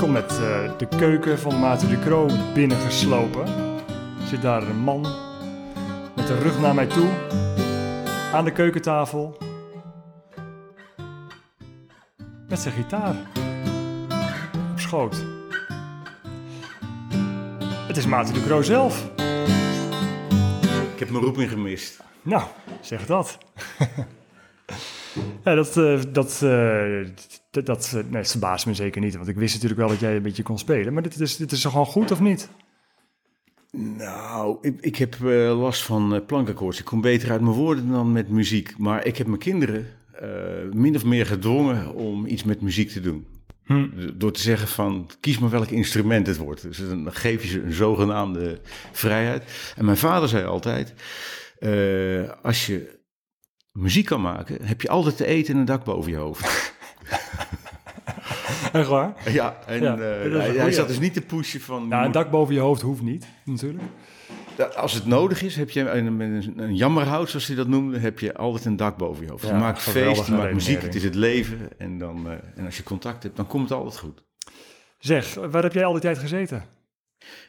kom met eh, de keuken van Maarten de Croo binnengeslopen. Zit daar een man met de rug naar mij toe. Aan de keukentafel. Met zijn gitaar. Op schoot. Het is Maarten de Croo zelf. Ik heb mijn roeping gemist. Nou, zeg dat. ja, dat, eh, dat, eh, dat, dat eh, nee, het verbaast me zeker niet. Want ik wist natuurlijk wel dat jij een beetje kon spelen. Maar dit is, dit is gewoon goed, of niet? Nou, ik, ik heb eh, last van uh, plankakkoords. Ik kom beter uit mijn woorden dan met muziek. Maar ik heb mijn kinderen min of meer gedwongen om iets met muziek te doen. Hm. Door te zeggen van, kies maar welk instrument het wordt. Dus dan geef je ze een zogenaamde vrijheid. En mijn vader zei altijd, als je muziek kan maken, heb je altijd te eten en een dak boven je hoofd. Echt waar? ja, en Ja, eh, hij, zat dus niet te pushen van... Nou, een dak boven je hoofd hoeft niet, natuurlijk. Als het nodig is, heb je een, een, een jammerhout, zoals hij dat noemde, heb je altijd een dak boven je hoofd. Ja, je maakt feest, je maakt muziek, het is het leven. En, dan, eh, en als je contact hebt, dan komt het altijd goed. Zeg, waar heb jij al die tijd gezeten?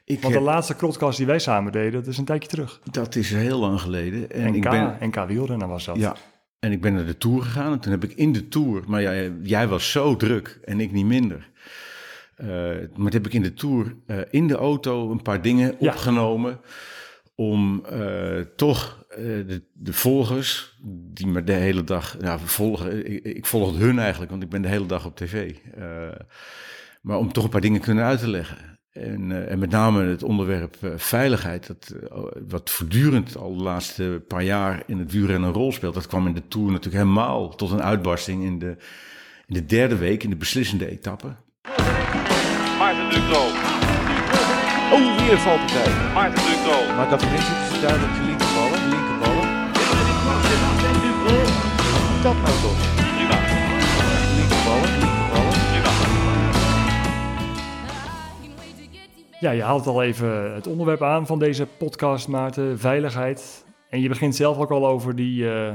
Ik Want de heb- laatste krotcast die wij samen deden, dat is een tijdje terug. dat is heel lang geleden. En NK, ik ben, NK wielrennen was dat. ja, en ik ben naar de Tour gegaan. En toen heb ik in de Tour, maar jij, jij was zo druk en ik niet minder. Eh, maar toen heb ik in de Tour eh, in de auto een paar dingen Ja. opgenomen. Om eh, toch de, de volgers, die me de hele dag ja, volgen. Ik, ik volgde hun eigenlijk, want ik ben de hele dag op tv. Maar om toch een paar dingen kunnen uit te leggen. En, eh, en met name het onderwerp eh, veiligheid, dat, eh, wat voortdurend al de laatste paar jaar in het wielrennen een rol speelt. Dat kwam in de Tour natuurlijk helemaal tot een uitbarsting in de, in de derde week, in de beslissende etappe. Maarten Ducro. Oh, weer valpartij. Maarten Ducro. Maar dat is het duidelijk de linkerballen. De linkerballen. Dat nou toch. Ja, je haalt al even het onderwerp aan van deze podcast, Maarten, veiligheid. En je begint zelf ook al over die, eh,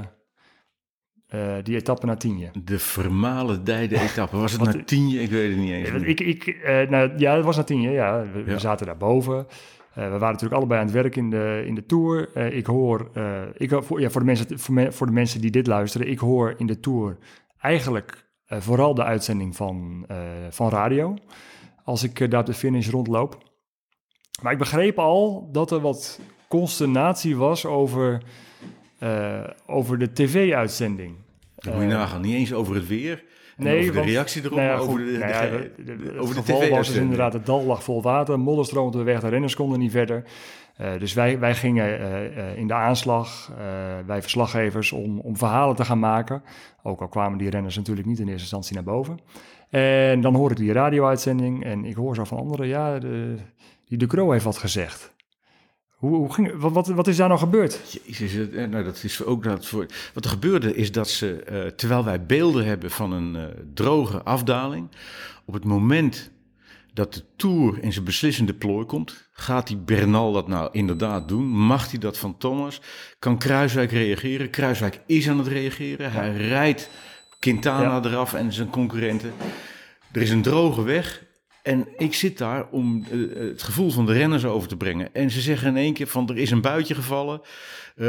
eh, die etappe naar Tienje. De vermalendijde etappe. Was het naar tienje? Ik weet het niet eens. Ja, Ik, ik, eh, nou, ja, het was naar Tienje, ja. We, we Ja. zaten daarboven. We waren natuurlijk allebei aan het werk in de, in de Tour. Ik hoor, ik, voor, ja, voor, de mensen, voor, me- voor de mensen die dit luisteren, ik hoor in de Tour eigenlijk vooral de uitzending van, van radio. Als ik daar op de finish rondloop. Maar ik begreep al dat er wat consternatie was over, eh, over de tv-uitzending. Dan moet je Eh, nagaan. Niet eens over het weer. Nee, over de want- reactie erop, nou ja, over de, nou ja, de- de- de- de- het geval was dus inderdaad, het dal lag vol water, modder stroomde weg, de renners konden niet verder. Eh, dus wij, wij gingen in de aanslag, wij verslaggevers, om, om verhalen te gaan maken. Ook al kwamen die renners natuurlijk niet in eerste instantie naar boven. En dan hoor ik die radio-uitzending en ik hoor zo van anderen, ja, de, die De Croo heeft wat gezegd. Hoe, hoe ging, wat, wat, wat is daar nou gebeurd? Jezus, eh, nou, dat is ook dat voor. Wat er gebeurde is dat ze, eh, terwijl wij beelden hebben van een eh, droge afdaling, op het moment dat de Tour in zijn beslissende plooi komt, gaat die Bernal dat nou inderdaad doen? Mag hij dat van Thomas? Kan Kruiswijk reageren? Kruiswijk is aan het reageren. Hij rijdt Quintana eraf en zijn concurrenten. Er is een droge weg. En ik zit daar om eh, het gevoel van de renners over te brengen. En ze zeggen in één keer van er is een buitje gevallen. eh,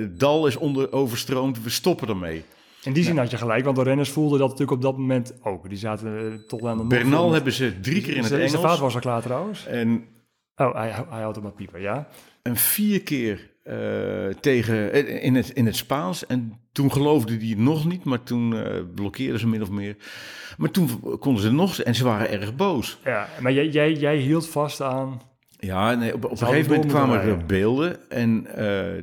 het dal is onder overstroomd. We stoppen ermee. In die zin had je gelijk, want de renners voelden dat natuurlijk op dat moment ook. Die zaten eh, tot aan de Bernal hebben ze drie keer in het Is de- de Engels. vaatwasser klaar trouwens? En, Oh, hij, hij houdt op een pieper, ja. en vier keer eh, tegen, eh, in, het, in het Spaans. En toen geloofden die het nog niet. Maar toen eh, blokkeerden ze min of meer. Maar toen konden ze nog. En ze waren erg boos. ja maar jij, jij, jij hield vast aan... Ja, nee, op, op een gegeven moment kwamen er beelden. En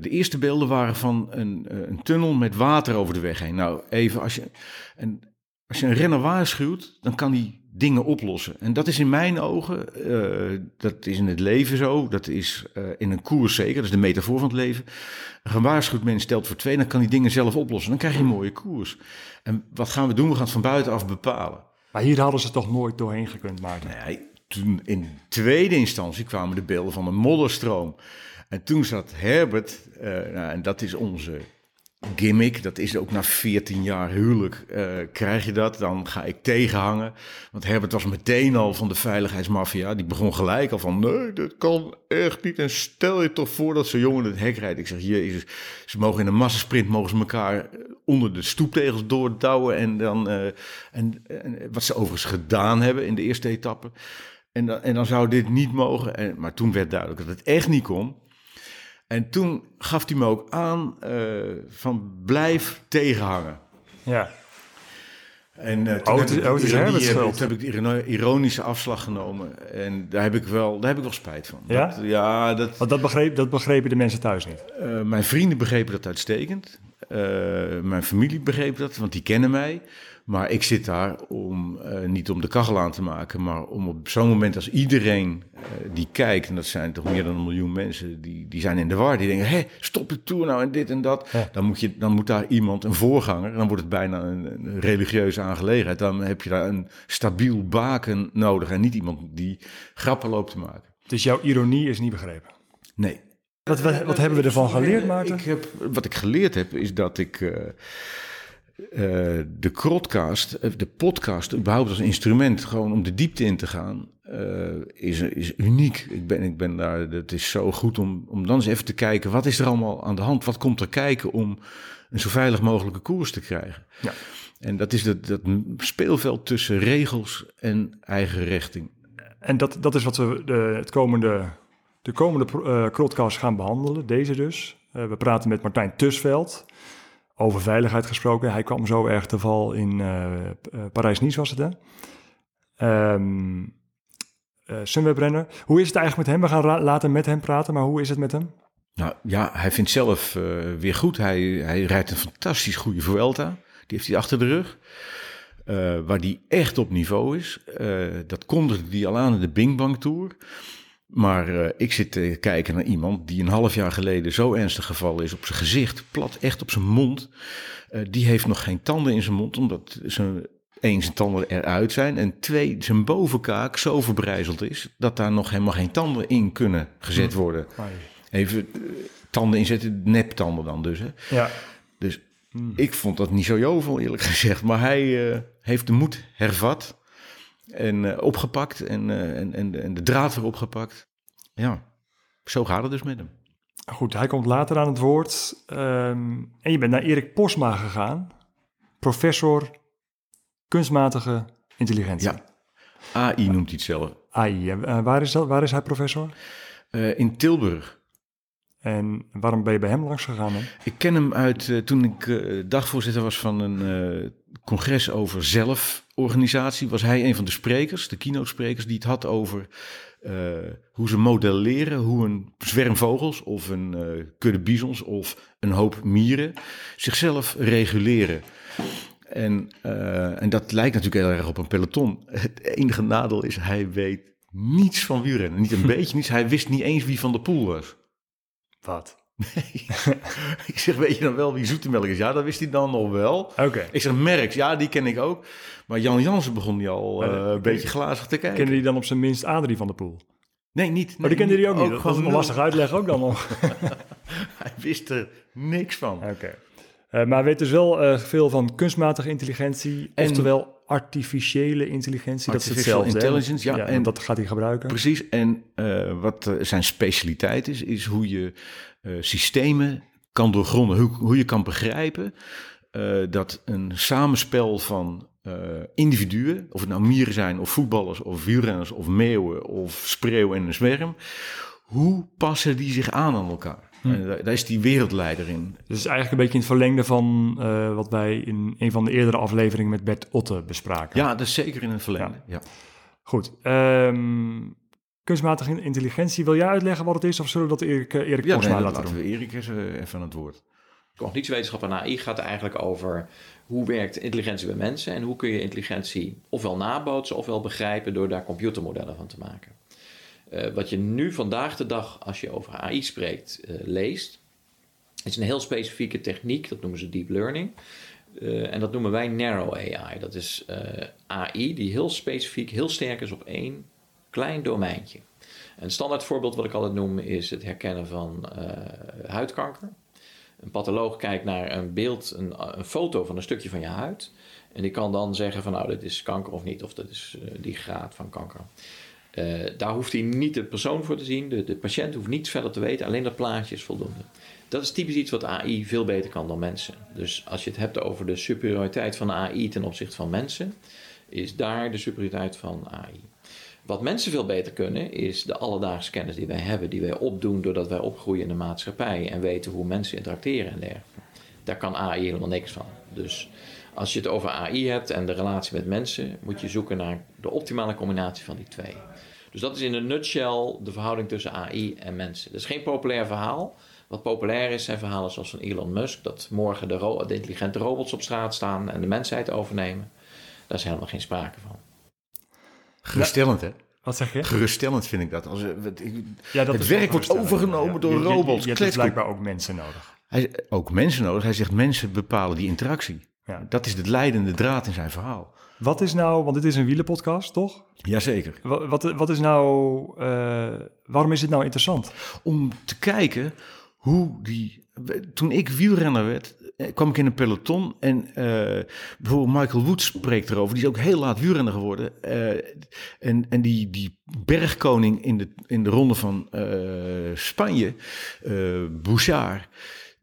de eerste beelden waren van een, een tunnel met water over de weg heen. Nou, even als je, en als je een renner waarschuwt, dan kan hij dingen oplossen. En dat is in mijn ogen, eh, dat is in het leven zo, dat is eh, in een koers zeker, dat is de metafoor van het leven. Een gewaarschuwd mens stelt voor twee, dan kan hij dingen zelf oplossen. Dan krijg je een mooie koers. En wat gaan we doen? We gaan het van buitenaf bepalen. Maar hier hadden ze toch nooit doorheen gekund, Maarten. Nee, toen in tweede instantie kwamen de beelden van een modderstroom. En toen zat Herbert, eh, nou, en dat is onze gimmick. Dat is ook na 14 jaar huwelijk eh, krijg je dat. Dan ga ik tegenhangen. Want Herbert was meteen al van de veiligheidsmafia. Die begon gelijk al van, nee, dat kan echt niet. En stel je toch voor dat zo'n jongen het hek rijdt. Ik zeg, jezus, ze mogen in een massasprint mogen ze elkaar onder de stoeptegels doordouwen. En, dan, eh, en, en wat ze overigens gedaan hebben in de eerste etappe. En dan, en dan zou dit niet mogen. En, maar toen werd duidelijk dat het echt niet kon. En toen gaf hij me ook aan eh, van blijf tegenhangen. Ja. En eh, toen Oh, heb ik oh, ironie- schuld. Toen heb ik de ironi- ironische afslag genomen. En daar heb ik wel, daar heb ik wel spijt van. Ja? Dat, ja, dat, Want dat, begreep, dat begrepen de mensen thuis niet. eh, mijn vrienden begrepen dat uitstekend. Mijn familie begreep dat, want die kennen mij. Maar ik zit daar om, eh, niet om de kachel aan te maken, maar om op zo'n moment als iedereen eh, die kijkt, en dat zijn toch meer dan een miljoen mensen, die, die zijn in de war. Die denken, hé, stop de tour nou en dit en dat. Ja. Dan, moet je, dan moet daar iemand, een voorganger, dan wordt het bijna een, een religieuze aangelegenheid. Dan heb je daar een stabiel baken nodig en niet iemand die grappen loopt te maken. Dus jouw ironie is niet begrepen. Nee, Wat, wat, wat hebben we ervan geleerd, Maarten? Ik heb, wat ik geleerd heb, is dat ik eh, eh, de crotcast, eh, de podcast, überhaupt als instrument, gewoon om de diepte in te gaan, eh, is, is uniek. Ik ben, ik ben daar, het is zo goed om, om dan eens even te kijken, wat is er allemaal aan de hand? Wat komt er kijken om een zo veilig mogelijke koers te krijgen? Ja. En dat is dat, dat speelveld tussen regels en eigen richting. En dat, dat is wat we de, het komende, de komende Krotcast gaan behandelen. Deze dus. We praten met Martijn Tusveld. Over veiligheid gesproken. Hij kwam zo erg te val in eh, eh, Parijs-Nice was het, hè? Sunwebrenner. Hoe is het eigenlijk met hem? We gaan later met hem praten, maar hoe is het met hem? Nou ja, hij vindt zelf weer goed. Hij, hij rijdt een fantastisch goede Vuelta. Die heeft hij achter de rug. Waar die echt op niveau is. Dat kondigde die al aan in de Bing Bang Tour. Maar eh, ik zit te kijken naar iemand die een half jaar geleden zo ernstig gevallen is op zijn gezicht, plat echt op zijn mond. Eh, die heeft nog geen tanden in zijn mond, omdat zijn, één, zijn tanden eruit zijn. En twee, zijn bovenkaak zo verbrijzeld is dat daar nog helemaal geen tanden in kunnen gezet worden. Even eh, tanden inzetten, neptanden dan dus. Hè. Ja, Dus ik vond dat niet zo jovel, eerlijk gezegd. Maar hij heeft de moed hervat en eh, opgepakt en, eh, en, en, en de draad weer opgepakt. Ja, zo gaat het dus met hem. goed. Hij komt later aan het woord. Ehm, en je bent naar Erik Posma gegaan. Professor kunstmatige intelligentie. Ja, AI noemt hij het zelf. AI. Eh, waar, is dat, waar is hij professor? In Tilburg. En waarom ben je bij hem langs gegaan? Ik ken hem uit toen ik dagvoorzitter was van een congres over zelforganisatie. Was hij een van de sprekers, de keynote sprekers, die het had over eh, hoe ze modelleren hoe een zwerm vogels of een eh, kudde bizons of een hoop mieren zichzelf reguleren. En, eh, en dat lijkt natuurlijk heel erg op een peloton. Het enige nadeel is, hij weet niets van wielrennen. Niet een beetje niets. Hij wist niet eens wie Van der Poel was. Wat? ik zeg, weet je dan wel wie Zoetemelk is? Ja, dat wist hij dan nog wel. Oké. Ik zeg, Merks, ja, die ken ik ook. Maar Jan Jansen begon die al eh, de- een beetje glazig te kijken. Kende die dan op zijn minst Adrie van der Poel? Nee, niet. Maar die kende die ook niet. Dat was een lastig uitleg ook dan nog. Hij wist er niks van. Oké. Eh, maar weet dus wel eh, veel van kunstmatige intelligentie, En- oftewel artificiële intelligentie. Dat is hetzelfde. intelligence, ja, en en- dat gaat hij gebruiken. Precies. En eh, wat zijn specialiteit is, is hoe je systemen kan doorgronden. Hoe, hoe je kan begrijpen dat een samenspel van individuen, of het nou mieren zijn, of voetballers, of wielrenners, of meeuwen, of spreeuw en een zwerm, hoe passen die zich aan aan elkaar? En daar, daar is die wereldleider in. Dus het is eigenlijk een beetje in het verlengde van eh, wat wij in een van de eerdere afleveringen met Bert Otte bespraken. Ja, dat is zeker in het verlengde. Ja. Goed. ehm, kunstmatige intelligentie, wil jij uitleggen wat het is? Of zullen we dat Erik, eh, Erik Ja, nee, laten laten doen? we Erik eens eh, even aan het woord. Cognitiewetenschap en AI gaat eigenlijk over hoe werkt intelligentie bij mensen en hoe kun je intelligentie ofwel nabootsen ofwel begrijpen door daar computermodellen van te maken. Eh, wat je nu vandaag de dag, als je over AI spreekt, eh, leest, is een heel specifieke techniek, dat noemen ze deep learning. Eh, en dat noemen wij narrow AI. Dat is AI die heel specifiek, heel sterk is op één klein domeintje. Een standaard voorbeeld wat ik altijd noem is het herkennen van huidkanker. Een patholoog kijkt naar een beeld, een, een foto van een stukje van je huid. En die kan dan zeggen van nou, dit is kanker of niet, of dat is die graad van kanker. Eh, daar hoeft hij niet de persoon voor te zien. De, de patiënt hoeft niets verder te weten, alleen dat plaatje is voldoende. Dat is typisch iets wat AI veel beter kan dan mensen. Dus als je het hebt over de superioriteit van AI ten opzichte van mensen, is daar de superioriteit van AI. Wat mensen veel beter kunnen, is de alledaagse kennis die wij hebben, die wij opdoen doordat wij opgroeien in de maatschappij en weten hoe mensen interacteren en dergelijke. Daar kan AI helemaal niks van. Dus als je het over AI hebt en de relatie met mensen, moet je zoeken naar de optimale combinatie van die twee. Dus dat is in een nutshell de verhouding tussen AI en mensen. Dat is geen populair verhaal. Wat populair is, zijn verhalen zoals van Elon Musk, dat morgen de, ro- de intelligente robots op straat staan en de mensheid overnemen. Daar is helemaal geen sprake van. Geruststellend, hè? Wat zeg je? Geruststellend vind ik dat. Als, eh, ik- Ja, dat het werk wordt overgenomen door Je- je- je- robots. Je, hebt dus blijkbaar ook mensen nodig. Hij, ook mensen nodig. Hij zegt mensen bepalen die interactie. Ja. Dat is de leidende draad in zijn verhaal. Wat is nou, want dit is een wielenpodcast, toch? Jazeker. Wat, wat, wat is nou, eh, waarom is dit nou interessant? Om te kijken hoe die... Toen ik wielrenner werd, eh, kwam ik in een peloton. En eh, bijvoorbeeld Michael Woods spreekt erover. Die is ook heel laat wielrenner geworden. En en die, die bergkoning in de, in de ronde van Spanje, Bouchard...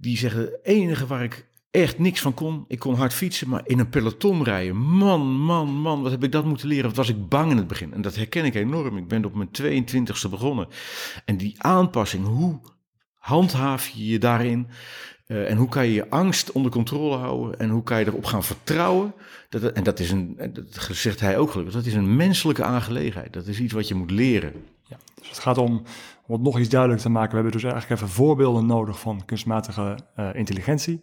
Die zegt, het enige waar ik echt niks van kon. Ik kon hard fietsen, maar in een peloton rijden. Man, man, man, wat heb ik dat moeten leren? Wat was ik bang in het begin? En dat herken ik enorm. Ik ben op mijn 22e begonnen. En die aanpassing, hoe handhaaf je je daarin? Eh, en hoe kan je je angst onder controle houden? En hoe kan je erop gaan vertrouwen? Dat, en dat is een, en dat zegt hij ook gelukkig, dat is een menselijke aangelegenheid. Dat is iets wat je moet leren. Dus het gaat om, om het nog iets duidelijk te maken. We hebben dus eigenlijk even voorbeelden nodig van kunstmatige eh, intelligentie.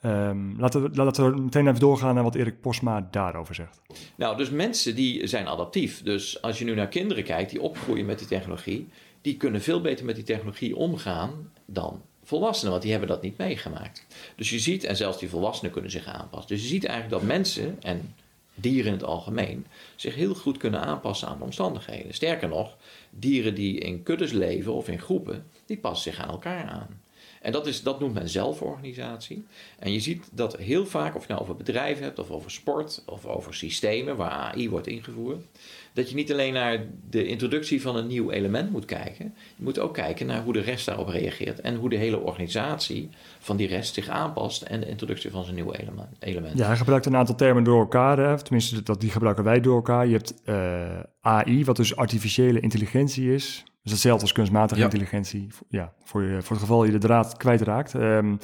Ehm, laten, we, laten we meteen even doorgaan naar wat Erik Posma daarover zegt. Nou, dus mensen die zijn adaptief. Dus als je nu naar kinderen kijkt die opgroeien met die technologie, die kunnen veel beter met die technologie omgaan dan volwassenen, want die hebben dat niet meegemaakt. Dus je ziet, en zelfs die volwassenen kunnen zich aanpassen. Dus je ziet eigenlijk dat mensen en dieren in het algemeen zich heel goed kunnen aanpassen aan de omstandigheden. Sterker nog, dieren die in kuddes leven of in groepen, die passen zich aan elkaar aan. En dat, is, dat noemt men zelforganisatie. En je ziet dat heel vaak, of je nou over bedrijven hebt, of over sport, of over systemen waar AI wordt ingevoerd, dat je niet alleen naar de introductie van een nieuw element moet kijken, je moet ook kijken naar hoe de rest daarop reageert en hoe de hele organisatie van die rest zich aanpast en de introductie van zijn nieuwe element. Ja, hij gebruikt een aantal termen door elkaar, tenminste dat, die gebruiken wij door elkaar. Je hebt eh, AI, wat dus artificiële intelligentie is. Dus hetzelfde als kunstmatige Ja. intelligentie. Ja, voor, je, voor het geval je de draad kwijtraakt. Ehm,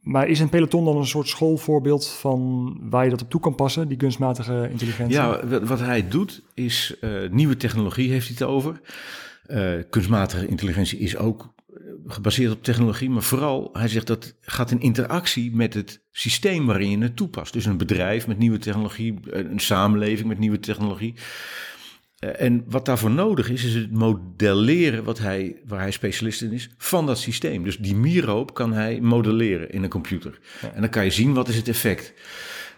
maar is een peloton dan een soort schoolvoorbeeld van waar je dat op toe kan passen, die kunstmatige intelligentie? Ja, wat, hij doet is eh, nieuwe technologie heeft hij het over. Eh, kunstmatige intelligentie is ook eh, gebaseerd op technologie, maar vooral hij zegt dat gaat in interactie met het systeem waarin je het toepast. Dus een bedrijf met nieuwe technologie, een samenleving met nieuwe technologie. Eh, En wat daarvoor nodig is, is het modelleren wat hij, waar hij specialist in is, van dat systeem. Dus die mierhoop kan hij modelleren in een computer. En dan kan je zien wat is het effect.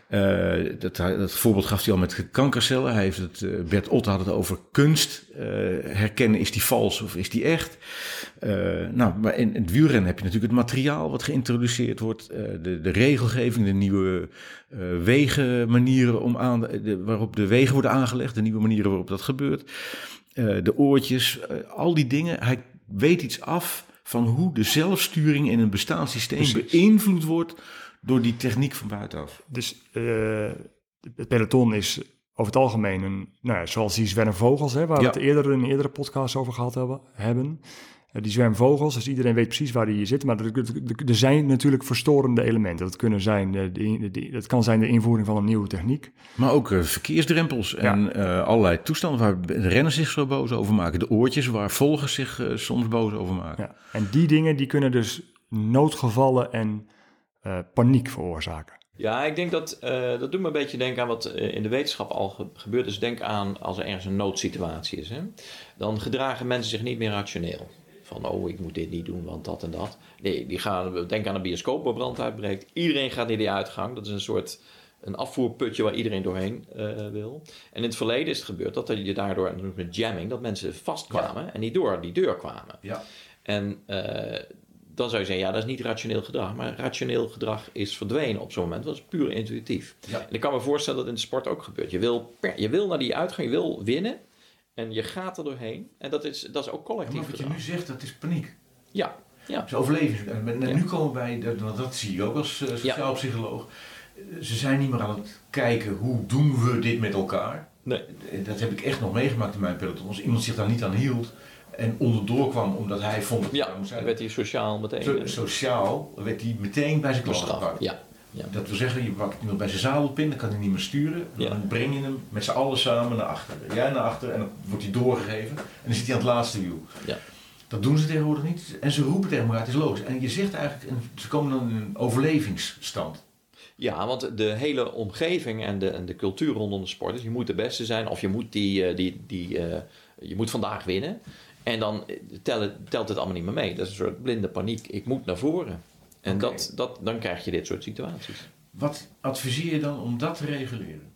Eh, dat, dat voorbeeld gaf hij al met kankercellen. Hij heeft het, eh, Bert Ott had het over kunst. Eh, herkennen, is die vals of is die echt? Nou, maar in het wielrennen heb je natuurlijk het materiaal wat geïntroduceerd wordt. de, de regelgeving, de nieuwe eh, wegenmanieren om aan, de, waarop de wegen worden aangelegd. De nieuwe manieren waarop dat gebeurt. De oortjes, al die dingen. Hij weet iets af van hoe de zelfsturing in een bestaand systeem Precies. beïnvloed wordt door die techniek van buitenaf. Dus eh, het peloton is over het algemeen een, nou ja, zoals die zwermvogels, hè, waar Ja. we het eerder in een eerdere podcast over gehad hebben. hebben. Eh, die zwermvogels, dus iedereen weet precies waar die zitten, maar er, zijn natuurlijk verstorende elementen. Dat, kunnen zijn de, de, de- dat kan zijn de invoering van een nieuwe techniek. Maar ook eh, verkeersdrempels en eh, allerlei toestanden waar renners zich zo boos over maken. De oortjes waar volgers zich eh, soms boos over maken. Ja. En die dingen die kunnen dus noodgevallen en eh, paniek veroorzaken. Ja, ik denk dat eh, dat doet me een beetje denken aan wat eh, in de wetenschap al ge- gebeurt. Dus denk aan als er ergens een noodsituatie is. Hè? Dan gedragen mensen zich niet meer rationeel. Van, oh, ik moet dit niet doen, want dat en dat. Nee, die gaan, denk aan een bioscoop waar brand uitbreekt. Iedereen gaat naar die uitgang. Dat is een soort een afvoerputje waar iedereen doorheen eh, wil. En in het verleden is het gebeurd dat er je daardoor, dat noemt men jamming, dat mensen vastkwamen en niet door die deur kwamen. Ja. En eh, dan zou je zeggen, ja, dat is niet rationeel gedrag. Maar rationeel gedrag is verdwenen op zo'n moment. Dat is puur intuïtief. Ja. En ik kan me voorstellen dat in de sport ook gebeurt. Je wil, per- je wil naar die uitgang, je wil winnen. En je gaat er doorheen. En dat is, dat is ook collectief maar wat je nu zegt, dat is paniek. Ja, ja. Dat is overleving. En en Ja. nu komen wij, dat, dat zie je ook als eh, sociaal psycholoog. Ze zijn niet meer aan het kijken hoe doen we dit met elkaar. Nee. Dat heb ik echt nog meegemaakt in mijn peloton. Als iemand zich daar niet aan hield en onderdoor kwam omdat hij vond dat hij Ja, moest werd hij sociaal meteen. So- eh, sociaal werd hij meteen bij zijn klas gepakt. Ja, ja. Dat wil zeggen, je pakt iemand bij zijn zadelpin, dan kan hij niet meer sturen. Ja. Dan breng je hem met z'n allen samen naar achter. Jij naar achter en dan wordt hij doorgegeven. En dan zit hij aan het laatste wiel. Ja. Dat doen ze tegenwoordig niet. En ze roepen tegen elkaar, het is logisch. En je zegt eigenlijk, en ze komen dan in een overlevingsstand. Ja, want de hele omgeving en de, en de cultuur rondom de sport is, je moet de beste zijn of je moet, die, eh, die, die, eh, je moet vandaag winnen. En dan eh, telt, het allemaal niet meer mee. Dat is een soort blinde paniek. Ik moet naar voren. En dat, dat, dan krijg je dit soort situaties. Wat adviseer je dan om dat te reguleren?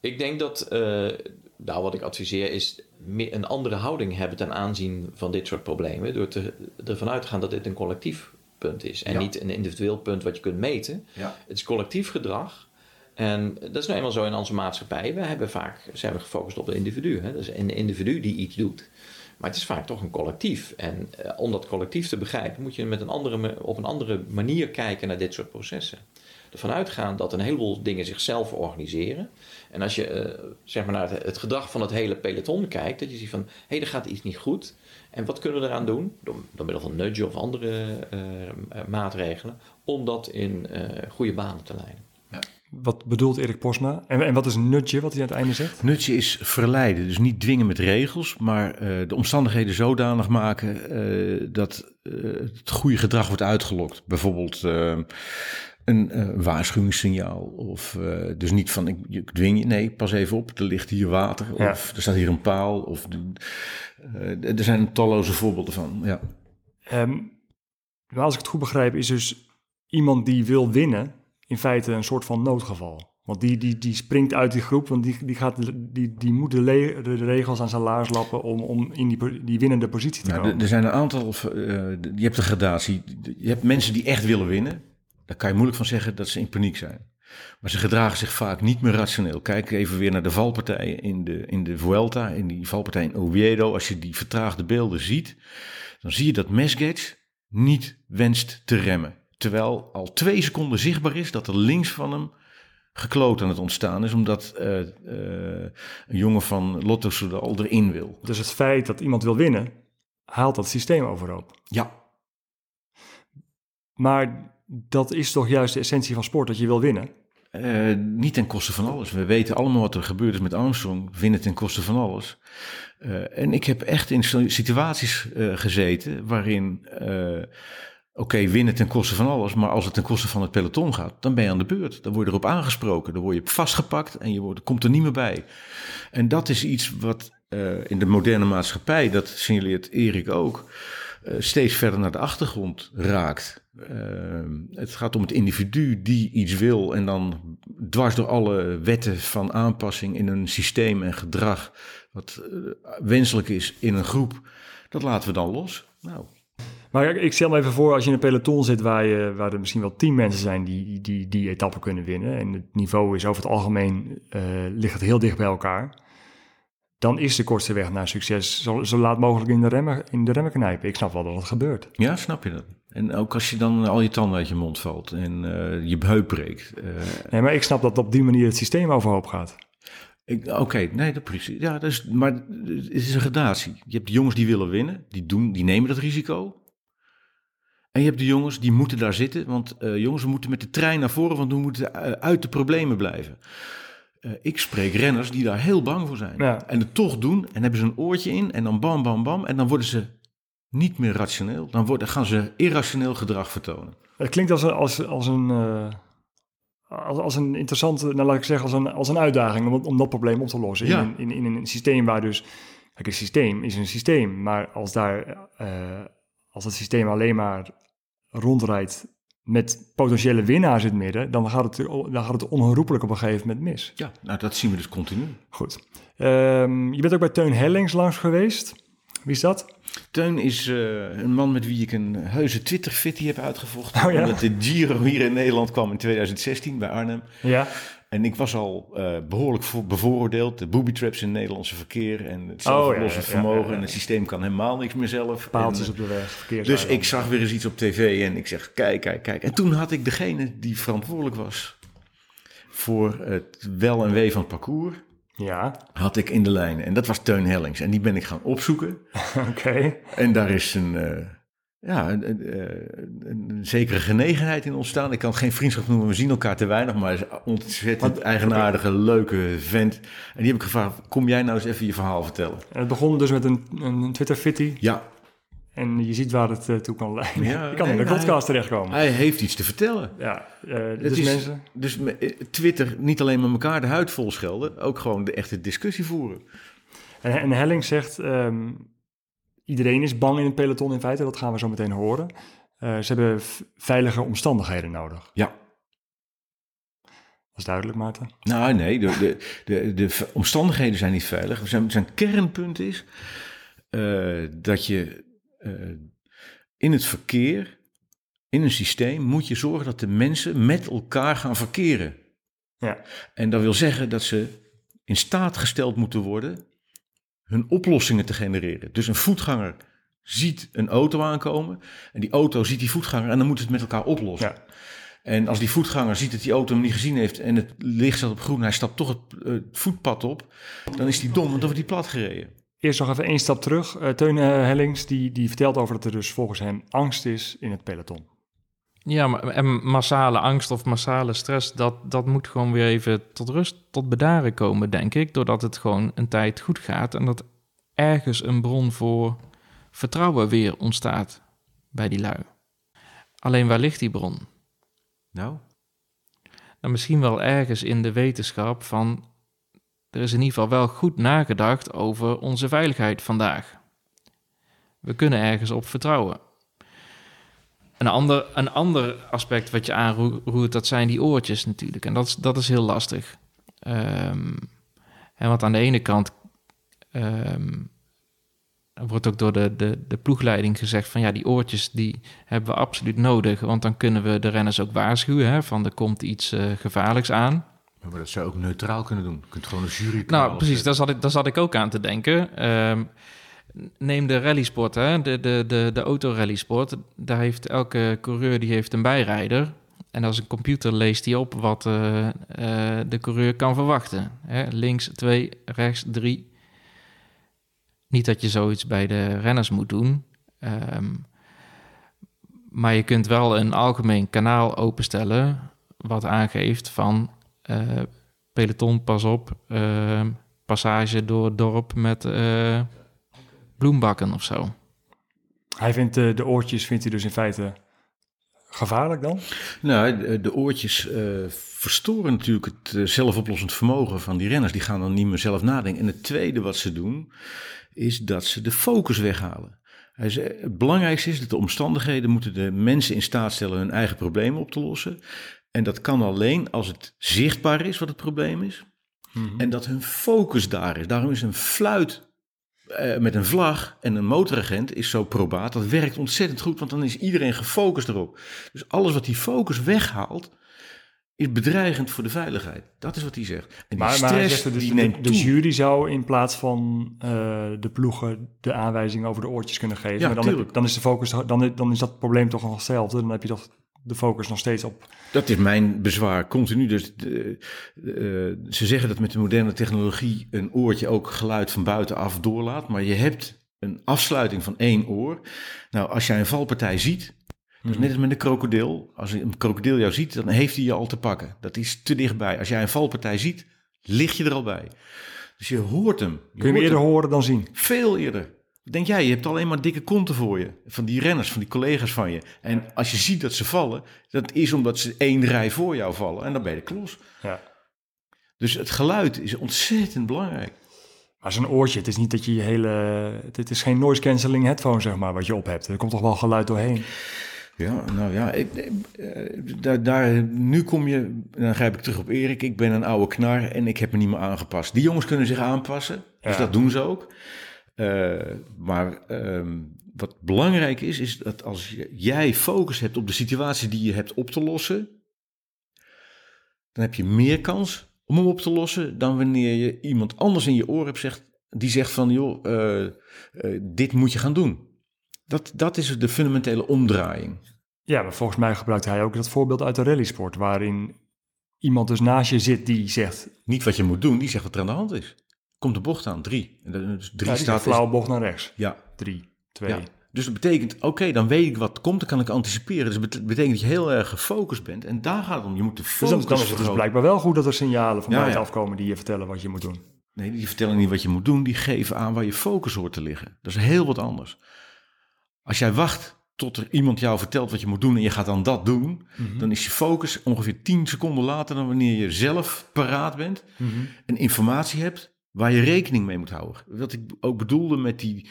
Ik denk dat, eh, nou wat ik adviseer is een andere houding hebben ten aanzien van dit soort problemen. Door te, ervan uit te gaan dat dit een collectief punt is. En Ja. niet een individueel punt wat je kunt meten. Ja. Het is collectief gedrag. En dat is nou eenmaal zo in onze maatschappij. We hebben vaak zijn we gefocust op het individu. Hè? Dat is een individu die iets doet. Maar het is vaak toch een collectief. En eh, om dat collectief te begrijpen, moet je met een andere, op een andere manier kijken naar dit soort processen. Ervan uitgaan dat een heleboel dingen zichzelf organiseren. En als je eh, zeg maar naar het, het gedrag van het hele peloton kijkt, dat je ziet van hé, hey, er gaat iets niet goed. En wat kunnen we eraan doen? Door, door middel van nudge of andere eh, maatregelen, om dat in goede banen te leiden. Wat bedoelt Erik Posma? En, en wat is nutje, wat hij aan het einde zegt? Nutje is verleiden, dus niet dwingen met regels, maar eh, de omstandigheden zodanig maken eh, dat eh, het goede gedrag wordt uitgelokt. Bijvoorbeeld een waarschuwingssignaal. Of dus niet van ik, ik dwing je, nee, pas even op, er ligt hier water. Ja. Of er staat hier een paal. Of er zijn talloze voorbeelden van. Ja. Maar als ik het goed begrijp, is dus iemand die wil winnen in feite een soort van noodgeval. Want die, die, die springt uit die groep, want die, die, gaat, die, die moet de, le- de regels aan zijn laars lappen om, om in die, die winnende positie te Nou, komen. er- zijn een aantal, eh, je hebt een gradatie. Je hebt mensen die echt willen winnen. Daar kan je moeilijk van zeggen dat ze in paniek zijn. Maar ze gedragen zich vaak niet meer rationeel. Kijk even weer naar de valpartijen in de, in de Vuelta, in die valpartij in Oviedo. Als je die vertraagde beelden ziet, dan zie je dat Mesgage niet wenst te remmen. Terwijl al twee seconden zichtbaar is dat er links van hem gekloot aan het ontstaan is, omdat eh, eh, een jongen van Lotto Soudal erin wil. Dus het feit dat iemand wil winnen, haalt dat systeem overhoop. Ja, Maar dat is toch juist de essentie van sport, dat je wil winnen. Eh, niet ten koste van alles. We weten allemaal wat er gebeurd is met Armstrong. Winnen ten koste van alles. En ik heb echt in situaties gezeten waarin, oké, winnen ten koste van alles. Maar als het ten koste van het peloton gaat, dan ben je aan de beurt. Dan word je erop aangesproken. Dan word je vastgepakt en je wordt, komt er niet meer bij. En dat is iets wat eh, in de moderne maatschappij, dat signaleert Erik ook, eh, steeds verder naar de achtergrond raakt. Eh, het gaat om het individu die iets wil en dan dwars door alle wetten van aanpassing in een systeem en gedrag wat wenselijk is in een groep, dat laten we dan los. Nou, Maar ik, stel me even voor, als je in een peloton zit waar, je, waar er misschien wel tien mensen zijn die die, die, die etappe kunnen winnen. En het niveau is over het algemeen, eh, ligt het heel dicht bij elkaar. Dan is de kortste weg naar succes zo, zo laat mogelijk in de, remmen, in de remmen knijpen. Ik snap wel dat het gebeurt. ja, snap je dat? En ook als je dan al je tanden uit je mond valt en eh, je heup breekt. eh, Nee, maar ik snap dat op die manier het systeem overhoop gaat. Oké, nee, dat precies. Ja, dat is, maar het is een gradatie. Je hebt de jongens die willen winnen, die, doen, die nemen dat risico. En je hebt de jongens die moeten daar zitten, want eh, jongens, we moeten met de trein naar voren, want we moeten eh, uit de problemen blijven. Eh, ik spreek renners die daar heel bang voor zijn. Ja. En het toch doen, en hebben ze een oortje in, en dan bam, bam, bam, en dan worden ze niet meer rationeel. Dan worden, gaan ze irrationeel gedrag vertonen. Het klinkt als een, als, als een, als, als een interessante, nou laat ik zeggen, als een, als een uitdaging om, om dat probleem op te lossen. Ja. In, een- in, in een systeem waar dus, kijk, een systeem is een systeem, maar als daar, als het systeem alleen maar rondrijdt met potentiële winnaars in het midden, dan gaat het, dan gaat het onherroepelijk op een gegeven moment mis. Ja, nou dat zien we dus continu. Goed. Ehm, je bent ook bij Teun Hellings langs geweest. Wie is dat? Teun is eh, een man met wie ik een heuse Twitter-fitty heb uitgevochten. Oh ja? Omdat de Giro hier in Nederland kwam in 2016 bij Arnhem. Ja. En ik was al eh, behoorlijk voor, bevooroordeeld. De booby traps in het Nederlandse verkeer en het Oh, zelfoplossend ja, vermogen. ja, ja. En het systeem kan helemaal niks meer zelf. Paaltjes En, op de weg, Dus ik zag weer eens iets op tv en ik zeg, kijk, kijk, kijk. En toen had ik degene die verantwoordelijk was voor het wel en wee van het parcours, Ja, had ik in de lijn. En dat was Teun Hellings. En die ben ik gaan opzoeken. oké. En daar is een, eh, ja, een, een, eh, een, een zekere genegenheid in ontstaan. Ik kan het geen vriendschap noemen, we zien elkaar te weinig. Maar hij is ontzettend eigenaardige, leuke vent. En die heb ik gevraagd, kom jij nou eens even je verhaal vertellen? En Het begon dus met een, een Twitter-fitty. Ja, En je ziet waar het eh, toe kan leiden. Ja, je kan nee, in de maar podcast terechtkomen. hij heeft iets te vertellen. ja, dus is- mensen... Dus Twitter, niet alleen met elkaar de huid vol schelden, ook gewoon de echte discussie voeren. En, en Helling zegt, ehm, iedereen is bang in het peloton in feite. Dat gaan we zo meteen horen. Eh, ze hebben veilige omstandigheden nodig. Ja. Dat is duidelijk, Maarten. Nou, nee, de, de, de, omstandigheden zijn niet veilig. Zijn, zijn kernpunt is eh, dat je eh, in het verkeer, in een systeem, moet je zorgen dat de mensen met elkaar gaan verkeren. Ja. En dat wil zeggen dat ze in staat gesteld moeten worden hun oplossingen te genereren. Dus een voetganger ziet een auto aankomen en die auto ziet die voetganger en dan moeten ze het met elkaar oplossen. Ja. En als die voetganger ziet dat die auto hem niet gezien heeft en het licht staat op groen, hij stapt toch het, eh, het voetpad op, dan is die dom, want dan wordt die plat gereden. Eerst nog even één stap terug. Eh Teun eh, Hellings die, die vertelt over dat er dus volgens hem angst is in het peloton. Ja, maar en massale angst of massale stress, dat, dat moet gewoon weer even tot rust, tot bedaren komen, denk ik. Doordat het gewoon een tijd goed gaat en dat ergens een bron voor vertrouwen weer ontstaat bij die lui. Alleen waar ligt die bron? Nou, Nou, misschien wel ergens in de wetenschap van... er is in ieder geval wel goed nagedacht over onze veiligheid vandaag. We kunnen ergens op vertrouwen. Een ander, een ander aspect wat je aanroert, dat zijn die oortjes natuurlijk. En dat is, dat is heel lastig. Ehm, en want aan de ene kant ehm, wordt ook door de, de, de ploegleiding gezegd van ja, die oortjes die hebben we absoluut nodig. Want dan kunnen we de renners ook waarschuwen hè, van er komt iets eh, gevaarlijks aan. maar dat zou je ook neutraal kunnen doen. Je kunt gewoon een jury Nou, precies, daar zat, ik, daar zat ik ook aan te denken. Ehm, neem de rallysport, hè, de, de, de, de autorallysport. Daar heeft elke coureur die heeft een bijrijder. En als een computer leest die op wat eh, eh, de coureur kan verwachten. Hè. Links twee, rechts drie. Niet dat je zoiets bij de renners moet doen. Ehm, maar je kunt wel een algemeen kanaal openstellen... wat aangeeft van... eh, peloton, pas op, eh, passage door het dorp met bloembakken of zo. Hij vindt eh, de oortjes vindt hij dus in feite gevaarlijk dan? Nou, de, de oortjes eh, verstoren natuurlijk het eh, zelfoplossend vermogen van die renners. Die gaan dan niet meer zelf nadenken. En het tweede wat ze doen, is dat ze de focus weghalen. Hij zei, het belangrijkste is dat de omstandigheden moeten de mensen in staat stellen hun eigen problemen op te lossen. En dat kan alleen als het zichtbaar is wat het probleem is. En dat hun focus daar is. Daarom is een fluit eh, met een vlag en een motoragent is zo probaat. Dat werkt ontzettend goed, want dan is iedereen gefocust erop. Dus alles wat die focus weghaalt, is bedreigend voor de veiligheid. Dat is wat hij zegt. En die Maar, maar hij stress zegt dus die de, neemt de toe. jury zou in plaats van eh, de ploegen de aanwijzing over de oortjes kunnen geven. Ja, maar dan, heb dan is de focus, dan, dan is dat probleem toch nog hetzelfde. Dan heb je toch de focus nog steeds op. Dat is mijn bezwaar continu. Dus de- eh, ze zeggen dat met de moderne technologie een oortje ook geluid van buitenaf doorlaat. Maar je hebt een afsluiting van één oor. Nou, als jij een valpartij ziet, dat is net als met een krokodil. Als een krokodil jou ziet, dan heeft hij je al te pakken. Dat is te dichtbij. Als jij een valpartij ziet, lig je er al bij. Dus je hoort hem. Kun je hem eerder hem. horen dan zien? Veel eerder. Denk jij, je hebt alleen maar dikke konten voor je. Van die renners, van die collega's van je. En als je ziet dat ze vallen, dat is omdat ze één rij voor jou vallen. En dan ben je de klos. Ja. Dus het geluid is ontzettend belangrijk. Maar zo'n oortje, het is niet dat je je hele... Het is geen noise cancelling headphone, zeg maar, wat je op hebt. Er komt toch wel geluid doorheen. Ja, nou ja, ik, eh, daar, daar, nu kom je, dan grijp ik terug op Erik. Ik ben een oude knar en ik heb me niet meer aangepast. Die jongens kunnen zich aanpassen, dus Ja. dat doen ze ook. Eh, maar ehm, wat belangrijk is, is dat als jij focus hebt op de situatie die je hebt op te lossen, dan heb je meer kans om hem op te lossen dan wanneer je iemand anders in je oor hebt zegt, die zegt van, joh, eh, eh, dit moet je gaan doen. Dat, dat is de fundamentele omdraaiing. Ja, maar volgens mij gebruikt hij ook dat voorbeeld uit de rallysport, waarin iemand dus naast je zit die zegt, Niet wat je moet doen, die zegt wat er aan de hand is. Komt de bocht aan, drie. En dan- dus drie ja, staat... zegt flauwe bocht naar rechts. Ja, Drie, twee. Ja. Dus dat betekent, oké, dan weet ik wat komt, dan kan ik anticiperen. Dus dat bet- betekent dat je heel erg gefocust bent. En daar gaat het om. Je moet de Dus focus dan, dan is het dus blijkbaar wel goed dat er signalen van Ja, buiten afkomen die je vertellen wat je moet doen. Nee, die vertellen niet wat je moet doen. Die geven aan waar je focus hoort te liggen. Dat is heel wat anders. Als jij wacht tot er iemand jou vertelt wat je moet doen en je gaat dan dat doen, Mhm. dan is je focus ongeveer 10 seconden later dan wanneer je zelf paraat bent Mhm. en informatie hebt waar je rekening mee moet houden. Wat ik ook bedoelde met die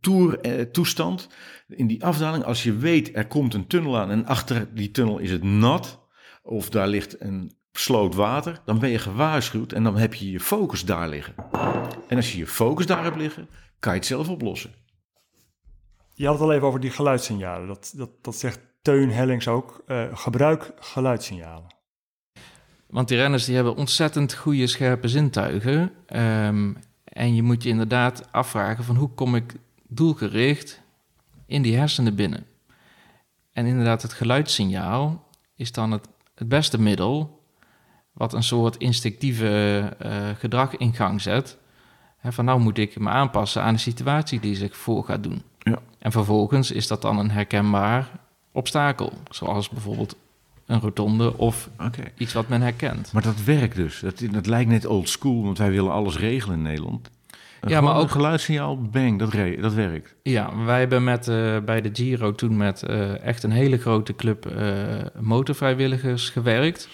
tour-toestand, in die afdaling, als je weet er komt een tunnel aan en achter die tunnel is het nat, of daar ligt een sloot water, dan ben je gewaarschuwd en dan heb je je focus daar liggen. En als je je focus daar hebt liggen, kan je het zelf oplossen. Je had het al even over die geluidssignalen. Dat, dat, dat zegt Teun Hellings ook. eh, gebruik geluidssignalen. Want die renners die hebben ontzettend goede scherpe zintuigen. Ehm, en je moet je inderdaad afvragen van hoe kom ik doelgericht in die hersenen binnen. En inderdaad, het geluidssignaal is dan het, het beste middel wat een soort instinctieve eh, gedrag in gang zet. Hè, van nou moet ik me aanpassen aan de situatie die zich voor gaat doen. Ja. En vervolgens is dat dan een herkenbaar obstakel. Zoals bijvoorbeeld een rotonde of iets wat men herkent. Maar dat werkt dus. Dat, dat lijkt net old school, want wij willen alles regelen in Nederland. Ja, ja, maar ook- geluidssignaal, bang, dat, re- dat werkt. Ja, wij hebben met, eh, bij de Giro toen met eh, echt een hele grote club eh, motorvrijwilligers gewerkt.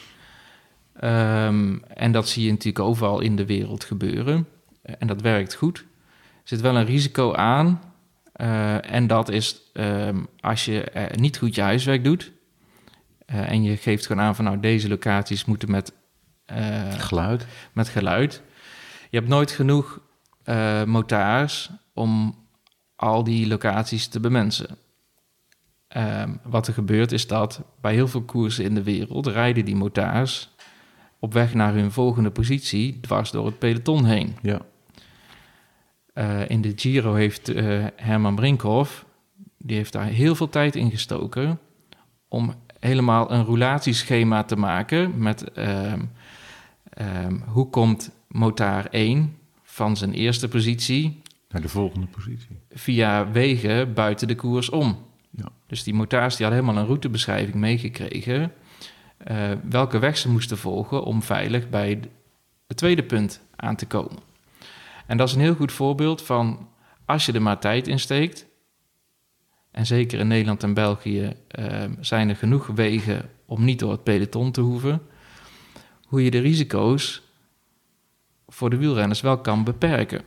Ehm, en dat zie je natuurlijk overal in de wereld gebeuren. En dat werkt goed. Er zit wel een risico aan. en dat is ehm, als je niet goed je huiswerk doet. Eh, en je geeft gewoon aan van nou deze locaties moeten met eh, Geluid. met geluid. Je hebt nooit genoeg eh motards om al die locaties te bemensen. Ehm, wat er gebeurt is dat bij heel veel koersen in de wereld rijden die motards op weg naar hun volgende positie dwars door het peloton heen. Ja. In de Giro heeft Herman Brinkhoff, die heeft daar heel veel tijd in gestoken om helemaal een roulatieschema te maken met ehm, ehm, hoe komt motaar 1 van zijn eerste positie Naar de volgende positie. via wegen buiten de koers om. Ja. Dus die motaars die hadden helemaal een routebeschrijving meegekregen. eh, welke weg ze moesten volgen om veilig bij het tweede punt aan te komen. En dat is een heel goed voorbeeld van als je er maar tijd in steekt. En zeker in Nederland en België eh, zijn er genoeg wegen om niet door het peloton te hoeven. Hoe je de risico's voor de wielrenners wel kan beperken.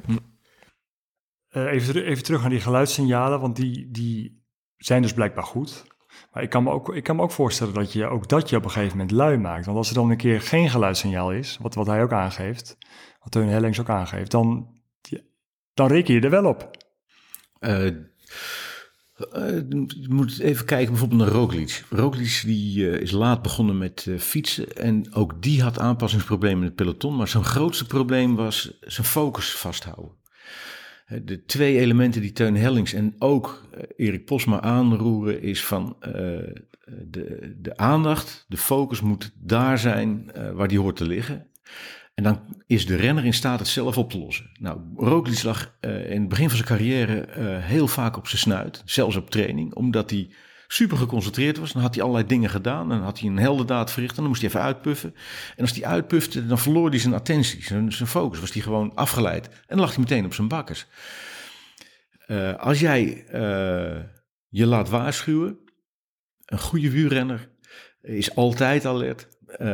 Eh, even, even terug naar die geluidssignalen, want die, die zijn dus blijkbaar goed. Maar ik kan, me ook, ik kan me ook voorstellen dat je ook dat je op een gegeven moment lui maakt. Want als er dan een keer geen geluidssignaal is, wat, wat hij ook aangeeft, wat Teun Hellings ook aangeeft, dan, dan reken je er wel op. Eh, je moet even kijken bijvoorbeeld naar Roglic. Roglic die, eh, is laat begonnen met eh, fietsen en ook die had aanpassingsproblemen in het peloton. Maar zijn grootste probleem was zijn focus vasthouden. De twee elementen die Teun Hellings en ook eh, Erik Posma aanroeren is van eh, de, de aandacht, de focus moet daar zijn eh, waar die hoort te liggen. En dan is de renner in staat het zelf op te lossen. Nou, Roglic lag eh, in het begin van zijn carrière eh, heel vaak op zijn snuit, zelfs op training, omdat hij super geconcentreerd was. Dan had hij allerlei dingen gedaan, dan had hij een heldendaad verricht en dan moest hij even uitpuffen. En als hij uitpufte, dan verloor hij zijn attentie, zijn, zijn focus, was hij gewoon afgeleid. En dan lag hij meteen op zijn bakkers. Eh, als jij je laat waarschuwen, een goede wielrenner is altijd alert. Eh,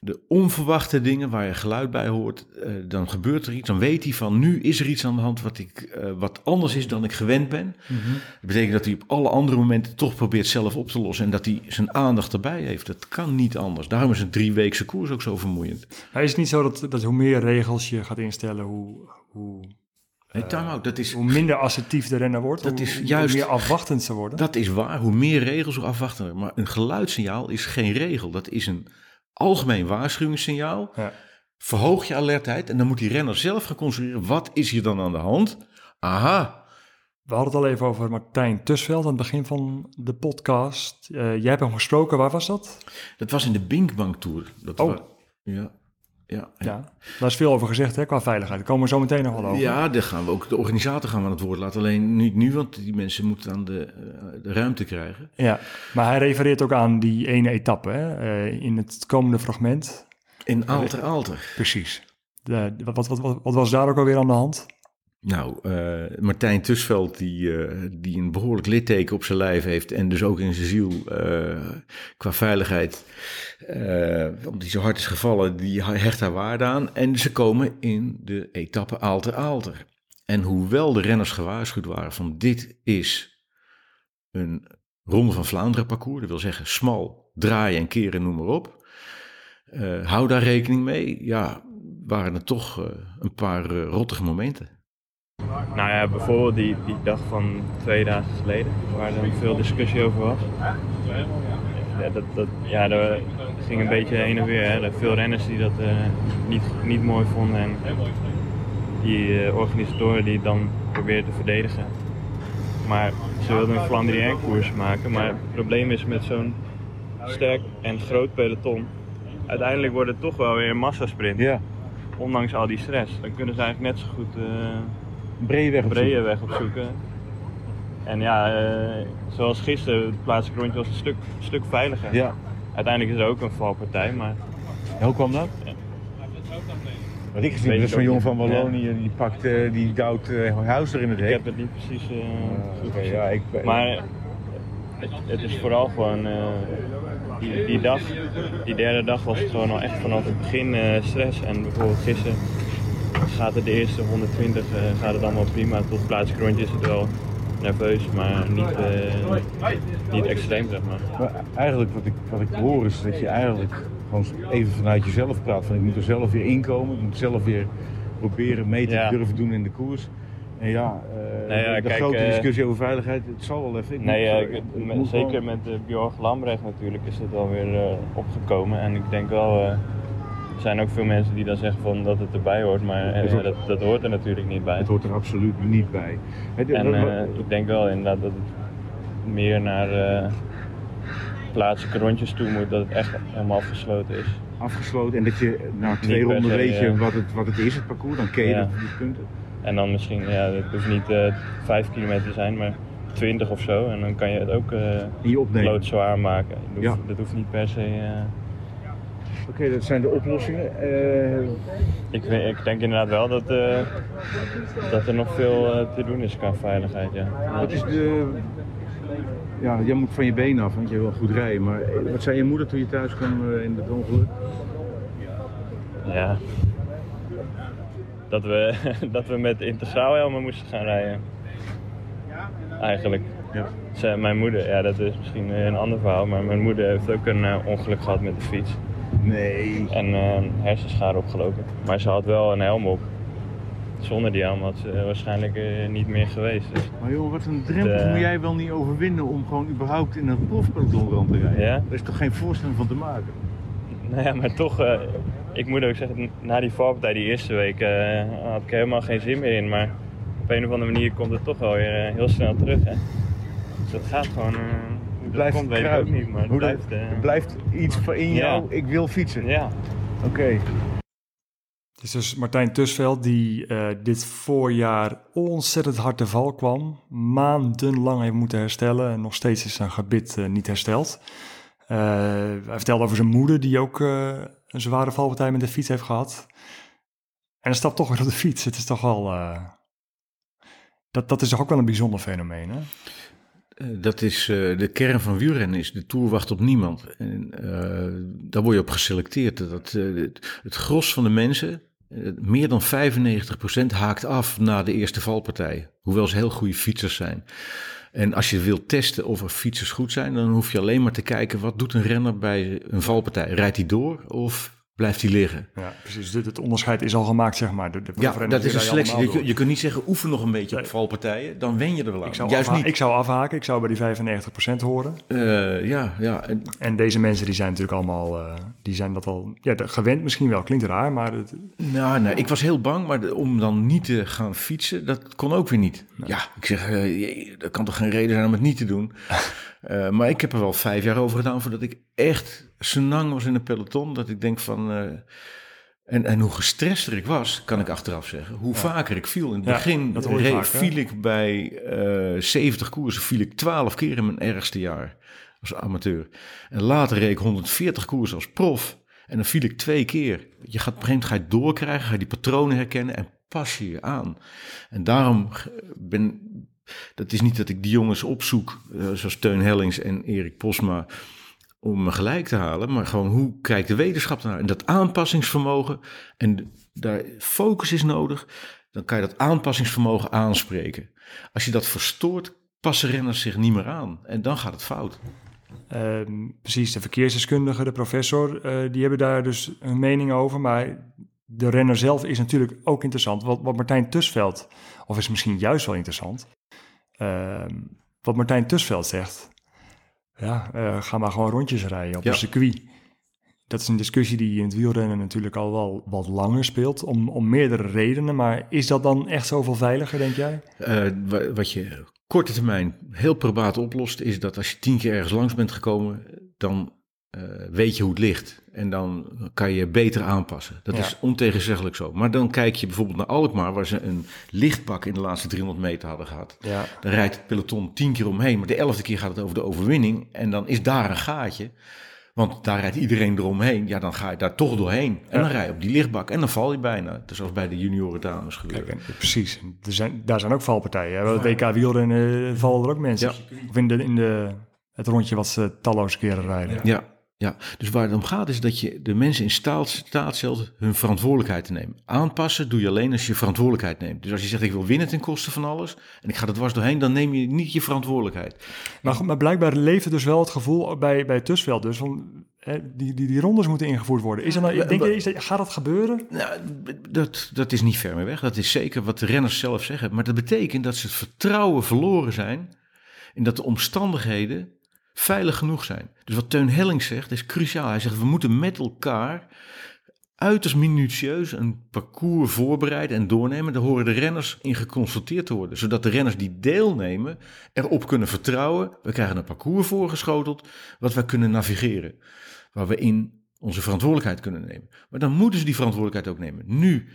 de onverwachte dingen waar je geluid bij hoort, eh, dan gebeurt er iets. Dan weet hij van nu is er iets aan de hand wat, ik, eh, wat anders is dan ik gewend ben. Dat betekent dat hij op alle andere momenten toch probeert zelf op te lossen en dat hij zijn aandacht erbij heeft. Dat kan niet anders. Daarom is een drieweekse koers ook zo vermoeiend. Maar is het niet zo dat, dat hoe meer regels je gaat instellen, hoe, hoe Nee, dat is, hoe minder assertief de renner wordt, Dat hoe, is hoe juist- meer afwachtend ze worden. dat is waar. Hoe meer regels, hoe afwachten. Maar een geluidssignaal is geen regel. Dat is een algemeen waarschuwingssignaal. Ja. Verhoog je alertheid en dan moet die renner zelf gaan concentreren. Wat is hier dan aan de hand? Aha, We hadden het al even over Martijn Tusveld aan het begin van de podcast. Eh, jij hebt hem gesproken, waar was dat? dat was in de Binkbank Tour. Dat Oh. ja. Ja, Ja, daar is veel over gezegd hè, qua veiligheid. Daar komen we zo meteen nog wel over. Ja, daar gaan we ook de organisator gaan we aan het woord laten. Alleen niet nu, want die mensen moeten aan de, eh, de ruimte krijgen. Ja, maar hij refereert ook aan die ene etappe hè, eh, in het komende fragment. In Alter Alter. Precies. De, wat, wat, wat, wat was daar ook alweer aan de hand? Nou, eh, Martijn Tusveld, die, eh, die een behoorlijk litteken op zijn lijf heeft en dus ook in zijn ziel eh, qua veiligheid, omdat hij zo hard is gevallen, die hecht daar waarde aan. En ze komen in de etappe Alter Alter. En hoewel de renners gewaarschuwd waren van dit is een Ronde van Vlaanderen parcours, dat wil zeggen smal, draaien en keren, noem maar op. Hou daar rekening mee. Ja, waren er toch een paar rottige momenten. Nou ja, bijvoorbeeld die, die dag van twee dagen geleden, waar er veel discussie over was. Ja, dat, dat, ja, dat ging een beetje heen en weer. Hè. Er veel renners die dat eh, niet, niet mooi vonden en die eh, organisatoren die het dan probeerden te verdedigen. Maar ze wilden een Flandrien koers maken, maar het probleem is met zo'n sterk en groot peloton, uiteindelijk wordt het toch wel weer een massasprint. Ja, Ondanks al die stress. Dan kunnen ze eigenlijk net zo goed... eh, brede weg op brede weg opzoeken. En ja, eh, zoals gisteren, het plaatselijk rondje was een stuk, stuk veiliger. Ja. Uiteindelijk is er ook een valpartij, maar hoe kwam dat? Wat ik gezien heb, is ik zo'n jongen van. Wallonië, die pakt, eh, die duwt eh Huis er in het ik hek. heb het niet precies Ah, gezien. ja, ik, Maar het, het is vooral gewoon, die, die dag, die derde dag was het gewoon al echt vanaf het begin stress. En bijvoorbeeld gisteren gaat het de eerste 120, eh, gaat het allemaal prima. Tot plaatselijk rondje is het wel nerveus, maar niet, eh, niet extreem zeg maar. Maar eigenlijk wat ik, wat ik hoor is dat je eigenlijk gewoon even vanuit jezelf praat. Van ik moet er zelf weer inkomen, ik moet zelf weer proberen mee te Ja. durven doen in de koers. En ja, eh, Nee, ja, de kijk, grote discussie over veiligheid, het zal wel even. Ik Nee, moet, ja, ik- ik met- moet zeker gewoon- met Bjorg Lambrecht natuurlijk is het wel weer eh, opgekomen. En ik denk wel, zijn ook veel mensen die dan zeggen van dat het erbij hoort, maar eh, hoort- dat, dat hoort er natuurlijk niet bij. Het hoort er absoluut niet bij. En wat- eh, ik denk wel inderdaad dat het meer naar eh, plaatselijke rondjes toe moet, dat het echt helemaal afgesloten is. afgesloten en dat je na twee ronden se, weet je ja. wat het, wat het is, het parcours. Dan ken je Ja. die punten. En dan misschien, ja, het hoeft niet 5 kilometer te zijn, maar 20 of zo. En dan kan je het ook opnemen. loodzwaar maken. Dat hoeft, Ja. dat hoeft niet per se... Oké, dat zijn de oplossingen. Eh, Ik, ik denk inderdaad wel dat, eh, dat er nog veel eh, te doen is qua veiligheid. Ja. wat is de... Ja, jij moet van je benen af, want je wil goed rijden. Maar wat zei je moeder toen je thuis kwam in het ongeluk? Ja. Dat we, dat we met integraalhelmen moesten gaan rijden. Eigenlijk. Ja. Ze, mijn moeder, ja dat is misschien een ander verhaal, maar mijn moeder heeft ook een ongeluk gehad met de fiets. Nee. En eh, hersenschade opgelopen. Maar ze had wel een helm op. Zonder die helm had ze waarschijnlijk eh, niet meer geweest. Dus, Maar joh, wat een drempel De- moet jij wel niet overwinnen om gewoon überhaupt in een profpeloton rond te rijden? Ja? Daar is toch geen voorstelling van te maken? Nou ja, maar toch, eh, ik moet ook zeggen, na die valpartij die eerste week eh, had ik helemaal geen zin meer in. Maar op een of andere manier komt het toch wel weer heel snel terug. Hè? Dus dat gaat gewoon, Blijft komt weet ik ook niet, maar het Hoe blijft... eh, Er blijft iets van in Ja. jou, ik wil fietsen. ja, Oké. Het is dus Martijn Tusveld die eh, dit voorjaar ontzettend hard te val kwam. Maandenlang heeft moeten herstellen en nog steeds is zijn gebit eh, niet hersteld. Eh, hij vertelde over zijn moeder die ook eh, een zware valpartij met de fiets heeft gehad. En hij stapt toch weer op de fiets. Het is toch wel... eh, dat, dat is toch ook wel een bijzonder fenomeen, hè? Eh, Dat is eh, de kern van wielrennen is de Tour wacht op niemand. En eh, daar word je op geselecteerd. Dat, het, gros van de mensen, meer dan 95% haakt af na de eerste valpartij. Hoewel ze heel goede fietsers zijn. En als je wilt testen of er fietsers goed zijn, dan hoef je alleen maar te kijken wat doet een renner bij een valpartij. Rijdt hij door of blijft hij liggen. Ja, precies. Dit, het onderscheid is al gemaakt, zeg maar. De, de Ja, dat is een selectie. Je, je kunt niet zeggen, oefen nog een beetje Nee. op valpartijen. Dan wen je er wel aan. Ik zou, Juist niet. ik zou afhaken, ik zou bij die 95% horen. Eh, ja, ja. En, En deze mensen die zijn natuurlijk allemaal, eh, die zijn dat al ja, gewend misschien wel. Klinkt raar, maar het, nou, nee, ik was heel bang, maar om dan niet te gaan fietsen, dat kon ook weer niet. Ja, ik zeg, eh, jee, dat kan toch geen reden zijn om het niet te doen. Eh, maar ik heb er wel vijf jaar over gedaan voordat ik echt senang was in een peloton. Dat ik denk van... eh, en, en hoe gestrester ik was, kan ik achteraf zeggen. Hoe vaker ik viel. In het Ja, begin dat reed- vaak, viel ik bij eh 70 koersen, viel ik 12 keer in mijn ergste jaar als amateur. En later reed ik 140 koersen als prof. En dan viel ik twee keer. Je gaat op een gegeven moment ga je doorkrijgen, ga je die patronen herkennen en pas je je aan. En daarom ben, dat is niet dat ik die jongens opzoek, eh, zoals Teun Hellings en Erik Posma, om me gelijk te halen, maar gewoon hoe kijkt de wetenschap naar? En dat aanpassingsvermogen, en daar focus is nodig, dan kan je dat aanpassingsvermogen aanspreken. Als je dat verstoort, passen renners zich niet meer aan. En dan gaat het fout. Ehm, precies, de verkeersdeskundige, de professor, eh, die hebben daar dus een mening over. Maar de renner zelf is natuurlijk ook interessant. Wat, wat Martijn Tusveld, of is misschien juist wel interessant, ehm, wat Martijn Tusveld zegt. Ja, eh, ga maar gewoon rondjes rijden op Ja. een circuit. Dat is een discussie die in het wielrennen natuurlijk al wel wat langer speelt, om, om meerdere redenen. Maar is dat dan echt zoveel veiliger, denk jij? Eh, wa- wat je korte termijn heel probaat oplost, is dat als je tien keer ergens langs bent gekomen, dan eh, weet je hoe het ligt. En dan kan je beter aanpassen. Dat Ja. is ontegenzeggelijk zo. Maar dan kijk je bijvoorbeeld naar Alkmaar, waar ze een lichtbak in de laatste 300 meter hadden gehad. Ja, Dan rijdt het peloton tien keer omheen, maar de elfde keer gaat het over de overwinning. En dan is daar een gaatje. Want daar rijdt iedereen eromheen. Ja, dan ga je daar toch doorheen. En dan rij je op die lichtbak en dan val je bijna. Dus zoals bij de junioren dames gebeurt. Kijk, en- precies. Er zijn, daar zijn ook valpartijen. hè. Bij het WK wielrennen eh, vallen er ook mensen. Of in, de, in de, het rondje wat ze talloze keren rijden. Ja, ja, dus waar het om gaat is dat je de mensen in staat, staat stelt hun verantwoordelijkheid te nemen. Aanpassen doe je alleen als je verantwoordelijkheid neemt. Dus als je zegt ik wil winnen ten koste van alles en ik ga er dwars doorheen, dan neem je niet je verantwoordelijkheid. Maar, maar blijkbaar leeft er dus wel het gevoel bij, bij Tusveld dus van hè, die, die, die rondes moeten ingevoerd worden. Is dat nou, denk je, is dat, gaat dat gebeuren? Nou, dat, dat is niet ver meer weg. Dat is zeker wat de renners zelf zeggen. Maar dat betekent dat ze het vertrouwen verloren zijn in dat de omstandigheden veilig genoeg zijn. Dus wat Teun Helling zegt is cruciaal. Hij zegt we moeten met elkaar uiterst minutieus een parcours voorbereiden en doornemen. Daar horen de renners in geconsulteerd te worden. Zodat de renners die deelnemen erop kunnen vertrouwen. We krijgen een parcours voorgeschoteld wat wij kunnen navigeren. Waar we in onze verantwoordelijkheid kunnen nemen. Maar dan moeten ze die verantwoordelijkheid ook nemen. Nu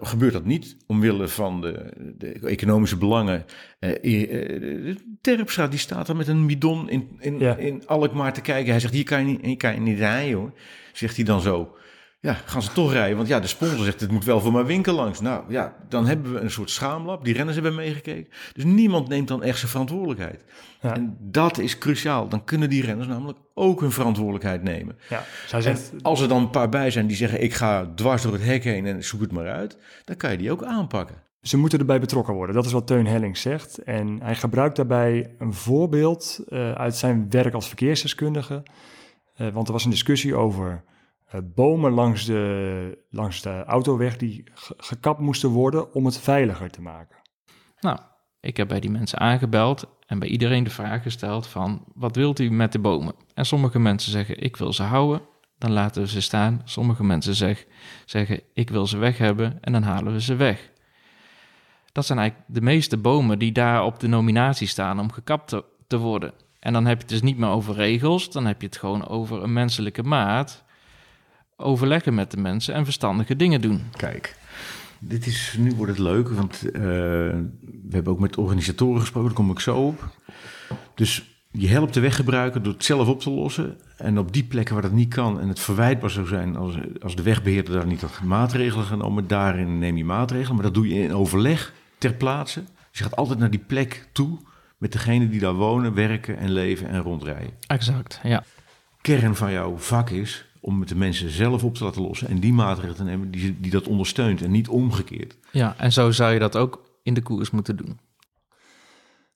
gebeurt dat niet omwille van de, de economische belangen. Eh, Terpstra die staat daar met een bidon in, in, Ja. in Alkmaar te kijken. Hij zegt, hier kan je niet, hier kan je niet rijden hoor. Zegt hij dan zo. Ja, gaan ze toch rijden? Want ja, de sponsor zegt, het moet wel voor mijn winkel langs. Nou ja, dan hebben we een soort schaamlab. Die renners hebben meegekeken. Dus niemand neemt dan echt zijn verantwoordelijkheid. Ja. En dat is cruciaal. Dan kunnen die renners namelijk ook hun verantwoordelijkheid nemen. Ja, zegt, als er dan een paar bij zijn die zeggen: Ik ga dwars door het hek heen en zoek het maar uit, dan kan je die ook aanpakken. ze moeten erbij betrokken worden. Dat is wat Teun Helling zegt. En hij gebruikt daarbij een voorbeeld eh, uit zijn werk als verkeersdeskundige. Eh, want er was een discussie over bomen langs de, langs de autoweg die ge- gekapt moesten worden om het veiliger te maken. Nou, ik heb bij die mensen aangebeld en bij iedereen de vraag gesteld van... wat wilt u met de bomen? En sommige mensen zeggen, ik wil ze houden. Dan laten we ze staan. Sommige mensen zeg, zeggen, ik wil ze weg hebben. En dan halen we ze weg. Dat zijn eigenlijk de meeste bomen die daar op de nominatie staan om gekapt te, te worden. En dan heb je het dus niet meer over regels. Dan heb je het gewoon over een menselijke maat. Overleggen met de mensen en verstandige dingen doen. Kijk, dit is, nu wordt het leuk, want eh, we hebben ook met organisatoren gesproken, daar kom ik zo op. Dus je helpt de weggebruiker door het zelf op te lossen. En op die plekken waar dat niet kan en het verwijtbaar zou zijn als, als de wegbeheerder daar niet had maatregelen genomen, daarin neem je maatregelen. Maar dat doe je in overleg ter plaatse. Dus je gaat altijd naar die plek toe met degene die daar wonen, werken en leven en rondrijden. Exact, ja. Kern van jouw vak is om het de mensen zelf op te laten lossen en die maatregelen te nemen die, die dat ondersteunt en niet omgekeerd. Ja, en zo zou je dat ook in de koers moeten doen.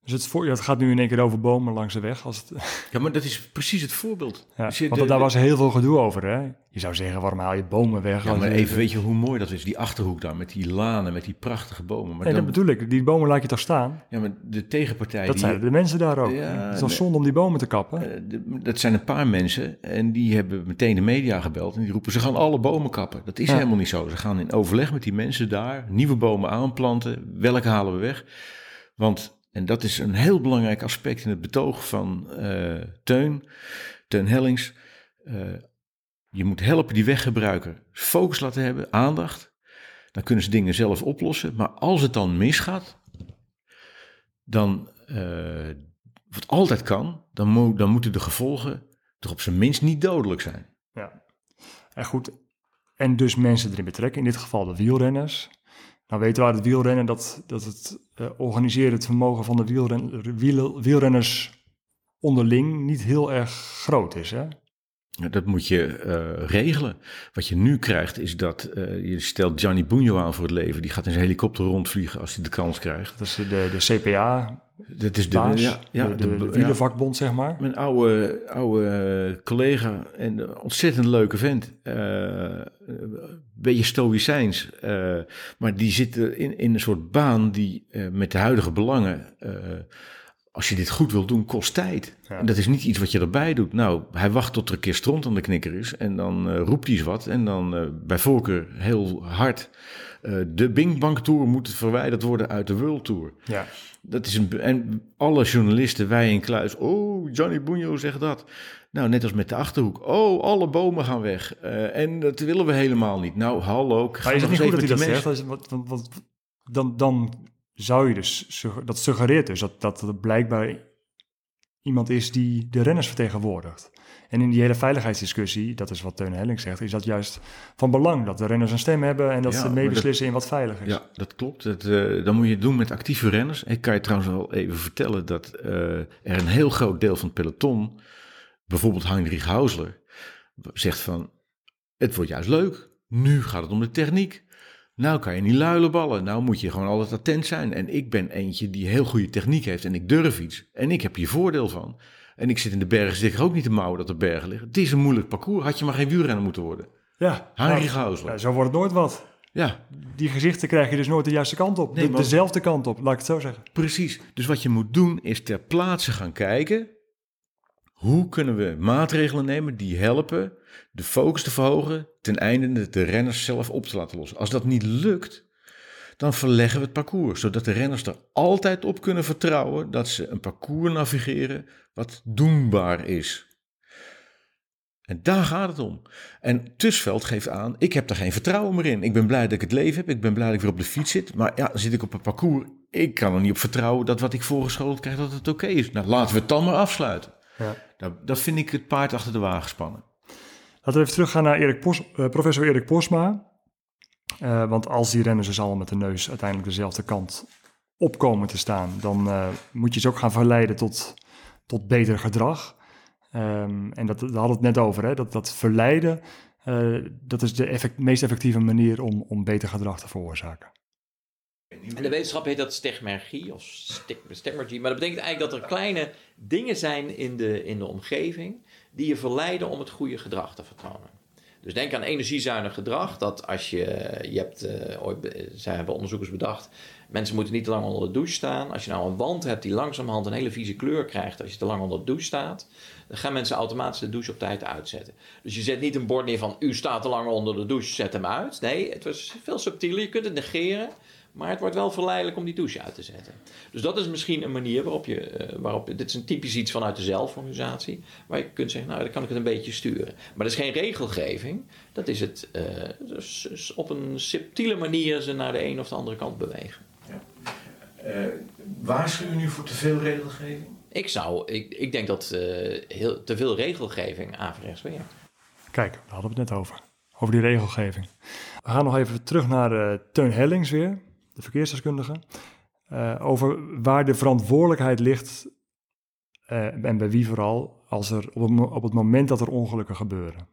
Dus het, voor, het gaat nu in één keer over bomen langs de weg. Als het, Ja, maar dat is precies het voorbeeld. ja, Dus je- want de- daar de- was heel veel gedoe over. Hè? Je zou zeggen, waarom haal je bomen weg? Ja, maar even, weet je hoe mooi dat is? Die achterhoek daar met die lanen, met die prachtige bomen. Maar Nee, dan, dat bedoel ik. Die bomen laat je toch staan? ja, maar de tegenpartij... Dat die, zeiden de mensen daar ook. Ja, het is nee. zonde om die bomen te kappen? eh, dat zijn een paar mensen en die hebben meteen de media gebeld. En die roepen, ze gaan alle bomen kappen. Dat is Ja. helemaal niet zo. Ze gaan in overleg met die mensen daar, nieuwe bomen aanplanten. Welke halen we weg? Want, en dat is een heel belangrijk aspect in het betoog van eh, Teun, Teun Hellings. eh, je moet helpen die weggebruiker focus laten hebben, aandacht. Dan kunnen ze dingen zelf oplossen. Maar als het dan misgaat, dan, eh, wat altijd kan, dan, dan moeten de gevolgen toch op zijn minst niet dodelijk zijn. Ja. En goed, en dus mensen erin betrekken, in dit geval de wielrenners. Nou weten we uit het wielrennen dat, dat het eh organiserend vermogen van de wielren, wiel- wielrenners onderling niet heel erg groot is. Hè? Dat moet je eh, regelen. Wat je nu krijgt is dat eh, je stelt Gianni Bugno aan voor het leven. Die gaat in zijn helikopter rondvliegen als hij de kans krijgt. Dat is de, de CPA, Dat is de, baas, ja, ja, de, de, de ja. wielervakbond, zeg maar. Mijn oude, oude collega en ontzettend leuke vent. Een beetje stoïcijns. eh, maar die zit in, in een soort baan die eh, met de huidige belangen... als je dit goed wil doen, kost tijd. Ja. En dat is niet iets wat je erbij doet. Nou, hij wacht tot er een keer stront aan de knikker is. En dan roept hij eens wat. En dan bij voorkeur heel hard... eh, de Bing Bang Tour moet verwijderd worden uit de World Tour. Ja. Dat is een, en alle journalisten, wij in Kluis, oh, Johnny Bunjo zegt dat. Nou, net als met de Achterhoek. Oh, alle bomen gaan weg. Eh, en dat willen we helemaal niet. Nou, hallo. ga Maar is nog het niet goed dat hij dat zegt? want dan, dan zou je dus, dat suggereert dus dat, dat er blijkbaar iemand is die de renners vertegenwoordigt. En in die hele veiligheidsdiscussie, dat is wat Teun Helling zegt, is dat juist van belang dat de renners een stem hebben en dat Ja, ze meebeslissen in wat veilig is. Ja, dat klopt. Dat, eh, dan moet je het doen met actieve renners. Ik kan je trouwens wel even vertellen dat eh, er een heel groot deel van het peloton, bijvoorbeeld Heinrich Hausler, zegt van, het wordt juist leuk. Nu gaat het om de techniek. Nou kan je niet luilenballen. Nou moet je gewoon altijd attent zijn. En ik ben eentje die heel goede techniek heeft en ik durf iets. En ik heb hier voordeel van. En ik zit in de bergen, zit ik ook niet te mouwen dat er bergen liggen. Het is een moeilijk parcours. Had je maar geen wielrenner moeten worden. Ja, nou, Hausler. ja, zo wordt het nooit wat. Ja, Die gezichten krijg je dus nooit de juiste kant op. Nee, De- maar- dezelfde kant op, laat ik het zo zeggen. Precies. Dus wat je moet doen is ter plaatse gaan kijken. Hoe kunnen we maatregelen nemen die helpen de focus te verhogen ten einde de, de renners zelf op te laten lossen. Als dat niet lukt, dan verleggen we het parcours, zodat de renners er altijd op kunnen vertrouwen dat ze een parcours navigeren wat doenbaar is. En daar gaat het om. En Tusveld geeft aan, ik heb er geen vertrouwen meer in. Ik ben blij dat ik het leven heb, ik ben blij dat ik weer op de fiets zit. Maar ja, dan zit ik op een parcours. Ik kan er niet op vertrouwen dat wat ik voorgeschoteld krijg, dat het oké is. Nou, laten we het dan maar afsluiten. Ja. Nou, dat vind ik het paard achter de wagen spannen. Laten we even teruggaan naar Erik Pos, eh, professor Erik Posma. Eh, want als die renners dus allemaal met de neus uiteindelijk dezelfde kant opkomen te staan, dan eh, moet je ze ook gaan verleiden tot, tot beter gedrag. Ehm, en dat, daar hadden we het net over, hè? Dat, dat verleiden, eh, dat is de effect, meest effectieve manier om, om beter gedrag te veroorzaken. In de wetenschap heet dat stegmergie of stig- stegmergie. Maar dat betekent eigenlijk dat er kleine dingen zijn in de, in de omgeving die je verleiden om het goede gedrag te vertonen. Dus denk aan energiezuinig gedrag. Dat als je, je hebt, eh, ooit, zij hebben onderzoekers bedacht, mensen moeten niet te lang onder de douche staan. Als je nou een wand hebt die langzamerhand een hele vieze kleur krijgt als je te lang onder de douche staat, dan gaan mensen automatisch de douche op tijd uitzetten. Dus je zet niet een bord neer van u staat te lang onder de douche, zet hem uit. Nee, het was veel subtieler. Je kunt het negeren. Maar het wordt wel verleidelijk om die douche uit te zetten. Dus dat is misschien een manier waarop je, eh, waarop, dit is een typisch iets vanuit de zelforganisatie, waar je kunt zeggen, nou dan kan ik het een beetje sturen. Maar dat is geen regelgeving, dat is het eh, dus, dus op een subtiele manier ze naar de een of de andere kant bewegen. waarschuw je nu voor te veel regelgeving? Ik zou, ik, ik denk dat eh, heel, te veel regelgeving averechts werkt. Kijk, daar hadden we het net over. Over die regelgeving. We gaan nog even terug naar eh, Teun Hellings weer, de verkeersdeskundige. eh, over waar de verantwoordelijkheid ligt eh, en bij wie vooral als er op op het moment dat er ongelukken gebeuren.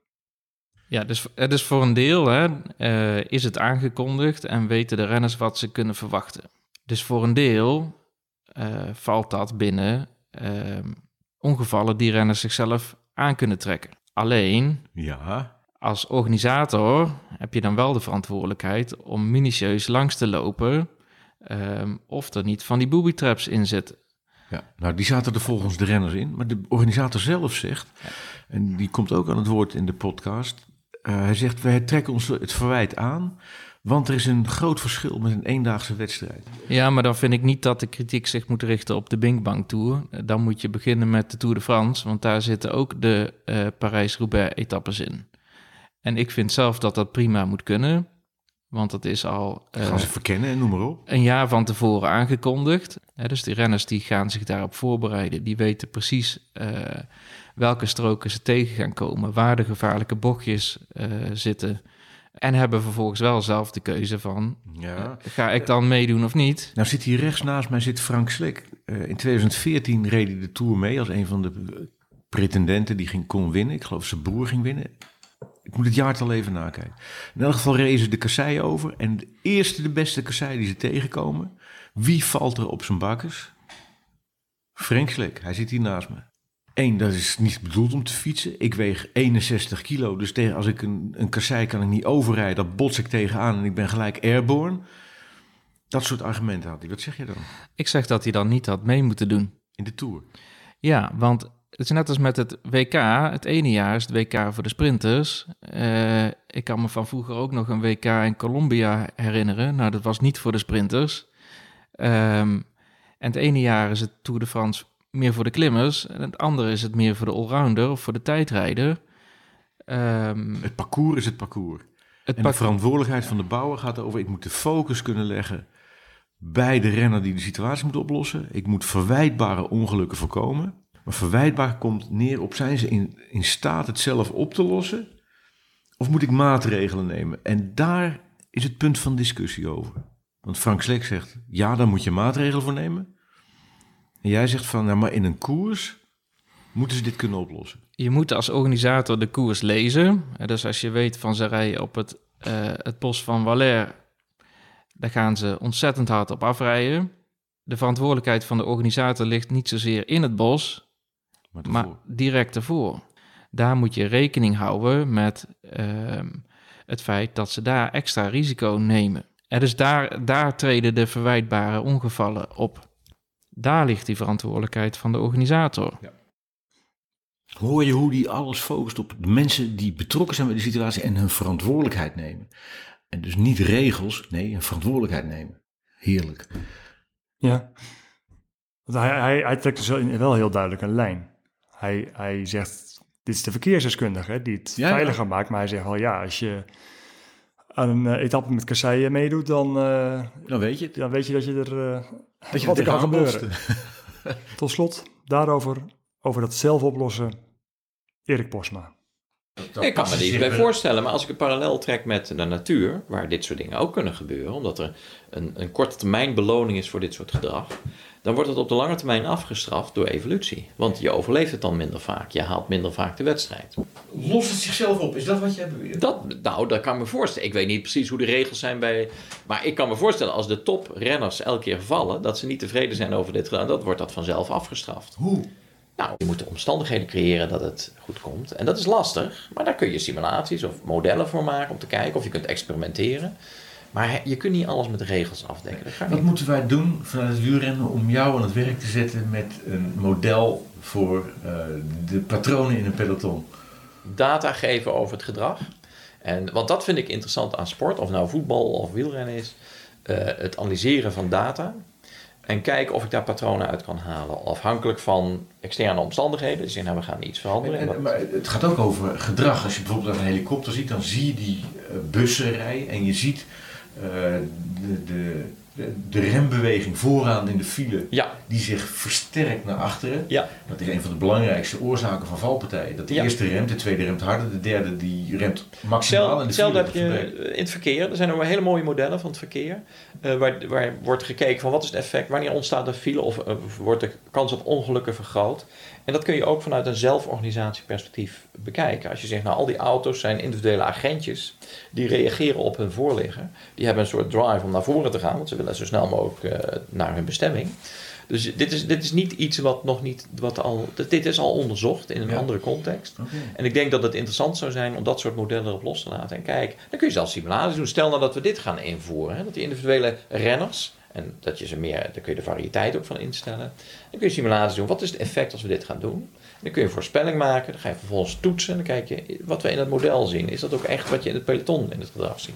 Ja, dus het is voor een deel hè, eh, is het aangekondigd en weten de renners wat ze kunnen verwachten. Dus voor een deel eh, valt dat binnen ehm, ongevallen die renners zichzelf aan kunnen trekken. Alleen Ja, als organisator heb je dan wel de verantwoordelijkheid om minutieus langs te lopen ehm, of er niet van die booby traps in zitten. Ja, nou die zaten er volgens de renners in. Maar de organisator zelf zegt, en die komt ook aan het woord in de podcast. eh, hij zegt, wij trekken ons het verwijt aan, want er is een groot verschil met een eendaagse wedstrijd. Ja, maar dan vind ik niet dat de kritiek zich moet richten op de Bing Bang Tour. Dan moet je beginnen met de Tour de France, want daar zitten ook de eh, Parijs-Roubaix-etappes in. En ik vind zelf dat dat prima moet kunnen, want dat is al eh, Gaan ze verkennen en noem maar op. een jaar van tevoren aangekondigd. Hè, dus die renners die gaan zich daarop voorbereiden. Die weten precies eh, welke stroken ze tegen gaan komen, waar de gevaarlijke bochtjes eh, zitten. En hebben vervolgens wel zelf de keuze van, Ja. ga ik dan meedoen of niet? Nou zit hier rechts naast mij zit Frank Slek. Eh, in 2014 reed hij de Tour mee als een van de eh, pretendenten die ging, kon winnen. Ik geloof zijn broer ging winnen. Ik moet het jaartal even nakijken. In elk geval reden ze de kassei over. En de eerste, de beste kassei die ze tegenkomen. Wie valt er op zijn bakkers? Frank Slek. Hij zit hier naast me. Eén, dat is niet bedoeld om te fietsen. Ik weeg 61 kilo. Dus tegen, als ik een, een kassei kan ik niet overrijden. Dan bots ik tegenaan en ik ben gelijk airborne. Dat soort argumenten had hij. Wat zeg je dan? Ik zeg dat hij dan niet had mee moeten doen. In de Tour. Ja, want het is net als met het WK. Het ene jaar is het WK voor de sprinters. Eh, ik kan me van vroeger ook nog een WK in Colombia herinneren. Nou, dat was niet voor de sprinters. Ehm, en het ene jaar is het Tour de France meer voor de klimmers. En het andere is het meer voor de allrounder of voor de tijdrijder. Ehm, Het parcours is het parcours. het En pak- de verantwoordelijkheid van de bouwer gaat over... ik moet de focus kunnen leggen bij de renner die de situatie moet oplossen. Ik moet verwijtbare ongelukken voorkomen. Maar verwijtbaar komt neer op zijn ze in, in staat het zelf op te lossen... of moet ik maatregelen nemen? En daar is het punt van discussie over. Want Frank Slek zegt, ja, daar moet je maatregelen voor nemen. En jij zegt van, nou, maar in een koers moeten ze dit kunnen oplossen. Je moet als organisator de koers lezen. Dus als je weet van ze rijden op het, eh, het bos van Valère, daar gaan ze ontzettend hard op afrijden. De verantwoordelijkheid van de organisator ligt niet zozeer in het bos, Maar direct ervoor. Daar moet je rekening houden met ehm, het feit dat ze daar extra risico nemen. En dus daar, daar treden de verwijtbare ongevallen op. Daar ligt die verantwoordelijkheid van de organisator. Hoor je hoe die alles focust op de mensen die betrokken zijn bij de situatie en hun verantwoordelijkheid nemen. En dus niet regels, nee, een verantwoordelijkheid nemen. Heerlijk. Ja. Want hij, hij, hij trekt dus wel- wel heel duidelijk een lijn. Hij, hij zegt, dit is de verkeersdeskundige die het Ja, ja. veiliger maakt. Maar hij zegt wel, ja, als je aan een eh, etappe met kasseien meedoet, dan, eh, Dan weet je het. dan weet je dat je er, eh, Dat je wat er kan gebeuren. Tot slot, daarover, over dat zelf oplossen, Erik Posma. Ik kan me iets bij voorstellen, maar als ik een parallel trek met de natuur, waar dit soort dingen ook kunnen gebeuren, omdat er een, een korte termijn beloning is voor dit soort gedrag, dan wordt het op de lange termijn afgestraft door evolutie. Want je overleeft het dan minder vaak, je haalt minder vaak de wedstrijd. Lost het zichzelf op? Is dat wat jij beweert? Dat, nou, dat kan ik me voorstellen. Ik weet niet precies hoe de regels zijn bij. Maar ik kan me voorstellen, als de toprenners elke keer vallen, dat ze niet tevreden zijn over dit gedaan, dan wordt dat vanzelf afgestraft. Hoe? Nou, je moet de omstandigheden creëren dat het goed komt. En dat is lastig, maar daar kun je simulaties of modellen voor maken om te kijken of je kunt experimenteren. Maar je kunt niet alles met regels afdekken. Wat niet. moeten wij doen vanuit het wielrennen om jou aan het werk te zetten met een model voor eh, de patronen in een peloton? Data geven over het gedrag. En, want dat vind ik interessant aan sport, of nou voetbal of wielrennen is. eh, het analyseren van data. En kijken of ik daar patronen uit kan halen. Afhankelijk van externe omstandigheden. Dus je, nou, we gaan iets veranderen. En- en- maar het gaat ook over gedrag. Als je bijvoorbeeld een helikopter ziet, dan zie je die eh, bussen rijden en je ziet eh, de, de, de, de rembeweging vooraan in de file Ja, die zich versterkt naar achteren. ja. Dat is een van de belangrijkste oorzaken van valpartijen. Dat de Ja. eerste remt, de tweede remt harder, de derde die remt maximaal. Hetzelfde, heb je verbetert. in het verkeer. Er zijn ook hele mooie modellen van het verkeer. eh, waar, waar wordt gekeken van wat is het effect, wanneer ontstaat een file of eh, wordt de kans op ongelukken vergroot. En dat kun je ook vanuit een zelforganisatieperspectief bekijken. Als je zegt, nou al die auto's zijn individuele agentjes die reageren op hun voorligger. Die hebben een soort drive om naar voren te gaan, want ze willen zo snel mogelijk eh, naar hun bestemming. Dus dit is, dit is niet iets wat nog niet, wat al, dit is al onderzocht in een Ja. andere context. En ik denk dat het interessant zou zijn om dat soort modellen erop los te laten. En kijk, dan kun je zelfs simulaties doen. Stel nou dat we dit gaan invoeren. Hè, dat die individuele renners, en dat je ze meer, daar kun je de variëteit ook van instellen. Dan kun je simulaties doen. Wat is het effect als we dit gaan doen? En dan kun je een voorspelling maken. Dan ga je vervolgens toetsen. En dan kijk je wat we in het model zien. Is dat ook echt wat je in het peloton in het gedrag ziet?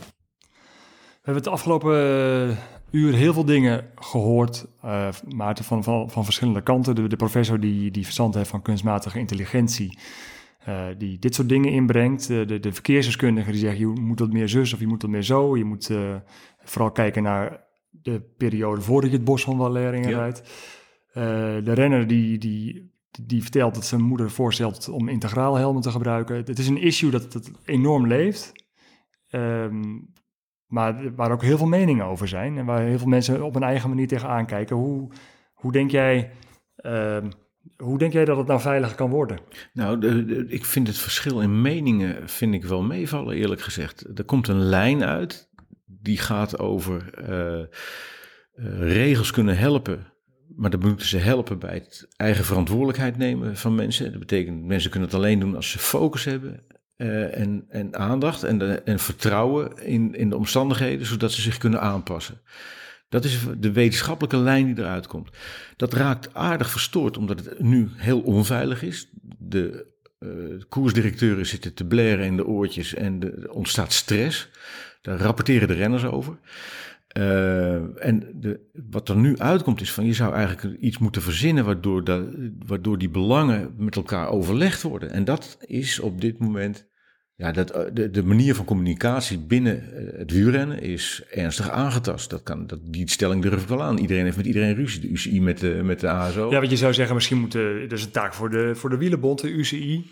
We hebben het afgelopen eh, uur heel veel dingen gehoord, eh Maarten, van, van, van verschillende kanten. De, professor die, die verstand heeft van kunstmatige intelligentie, eh, die dit soort dingen inbrengt. De, de verkeersdeskundige die zegt, je moet wat meer zus of je moet wat meer zo. Je moet vooral kijken naar de periode voordat je het bos van Valeringen Ja. rijdt. Eh, de renner die, die, die vertelt dat zijn moeder voorstelt om integraal helmen te gebruiken. Het is een issue dat, dat enorm leeft. Ehm, maar waar ook heel veel meningen over zijn en waar heel veel mensen op een eigen manier tegenaan kijken. Hoe, hoe, denk jij, ehm, hoe denk jij dat het nou veiliger kan worden? Nou, de, de- ik vind het verschil in meningen vind ik wel meevallen, eerlijk gezegd. Er komt een lijn uit die gaat over eh, eh, regels kunnen helpen. Maar dan moeten ze helpen bij het eigen verantwoordelijkheid nemen van mensen. Dat betekent, mensen kunnen het alleen doen als ze focus hebben eh, en, en aandacht en, en vertrouwen in, in de omstandigheden, zodat ze zich kunnen aanpassen. Dat is de wetenschappelijke lijn die eruit komt. Dat raakt aardig verstoord, omdat het nu heel onveilig is. De eh, koersdirecteuren zitten te blaren in de oortjes en er ontstaat stress. Daar rapporteren de renners over. Eh, en de, wat er nu uitkomt is van je zou eigenlijk iets moeten verzinnen waardoor, dat, waardoor die belangen met elkaar overlegd worden. En dat is op dit moment, ja, dat, eh, de, de manier van communicatie binnen eh, het wielrennen is ernstig aangetast. Dat kan, dat, die stelling durf ik wel aan. Iedereen heeft met iedereen ruzie. De UCI met de, met de ASO. Ja, wat je zou zeggen, misschien moet de, dat is een taak voor de, voor de wielenbond, de UCI.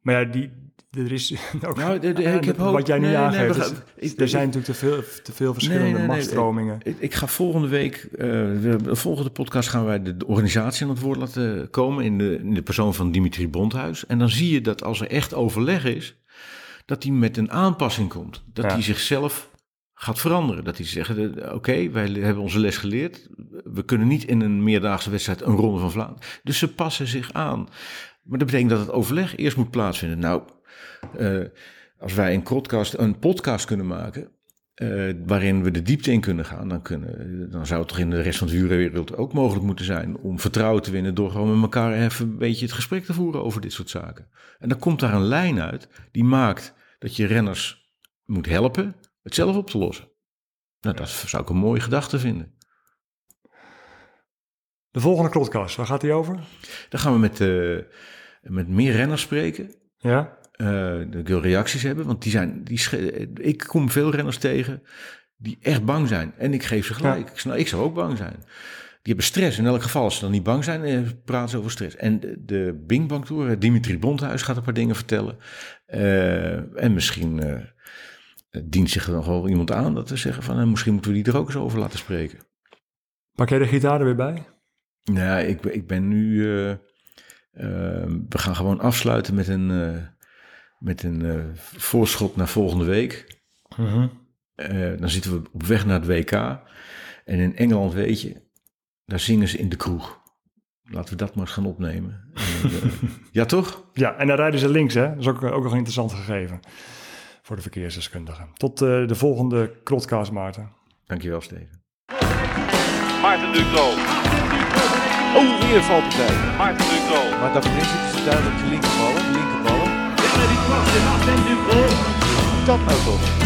Maar ja, die, er is ook, Nou, de- de- Ja, ik heb hoop- wat jij nu nee, aangeeft, ik- er zijn natuurlijk te veel, te veel verschillende Nee, nee, nee, machtsstromingen. Ik, ik ga volgende week, eh, de, de volgende podcast gaan wij de, de organisatie aan het woord laten komen in de, in de persoon van Dimitri Bondhuis. En dan zie je dat als er echt overleg is, dat hij met een aanpassing komt. Dat Ja. hij zichzelf gaat veranderen. Dat hij zegt, eh, oké, wij hebben onze les geleerd. We kunnen niet in een meerdaagse wedstrijd een ronde van Vlaanderen. Dus ze passen zich aan. Maar dat betekent dat het overleg eerst moet plaatsvinden. Nou, eh, als wij een podcast, een podcast kunnen maken, eh, waarin we de diepte in kunnen gaan, dan, kunnen, dan zou het toch in de rest van de wielrenwereld ook mogelijk moeten zijn om vertrouwen te winnen door gewoon met elkaar even een beetje het gesprek te voeren over dit soort zaken. En dan komt daar een lijn uit die maakt dat je renners moet helpen het zelf op te lossen. Nou, dat zou ik een mooie gedachte vinden. De volgende podcast, waar gaat die over? Dan gaan we met, eh, met meer renners spreken. Ja? Eh dat wil reacties hebben. Want die zijn, die ik kom veel renners tegen die echt bang zijn. En ik geef ze gelijk. Ik, ik zou ook bang zijn. Die hebben stress. In elk geval, als ze dan niet bang zijn, eh, praten ze over stress. En de, de Bing Bang Tour, eh, Dimitri Bondhuis gaat een paar dingen vertellen. En misschien eh, dient zich er nog wel iemand aan dat we zeggen van... misschien moeten we die er ook eens over laten spreken. Pak jij de gitaar er weer bij? Nou, ik, ben- ik ben nu. we gaan gewoon afsluiten met een, met een eh, voorschot naar volgende week. Eh, dan zitten we op weg naar het WK. En in Engeland, weet je, daar zingen ze in de kroeg. Laten we dat maar eens gaan opnemen. En, eh, ja, toch? Ja, en dan rijden ze links, hè? Dat is ook, ook nog een interessant gegeven voor de verkeersdeskundigen. Tot eh, de volgende Krotcast, Maarten. Dankjewel, Steven. Maarten Ducro. Oh, weer valpartij. Maarten Ducro. Maar daarvoor is het duidelijk de linkerballen. De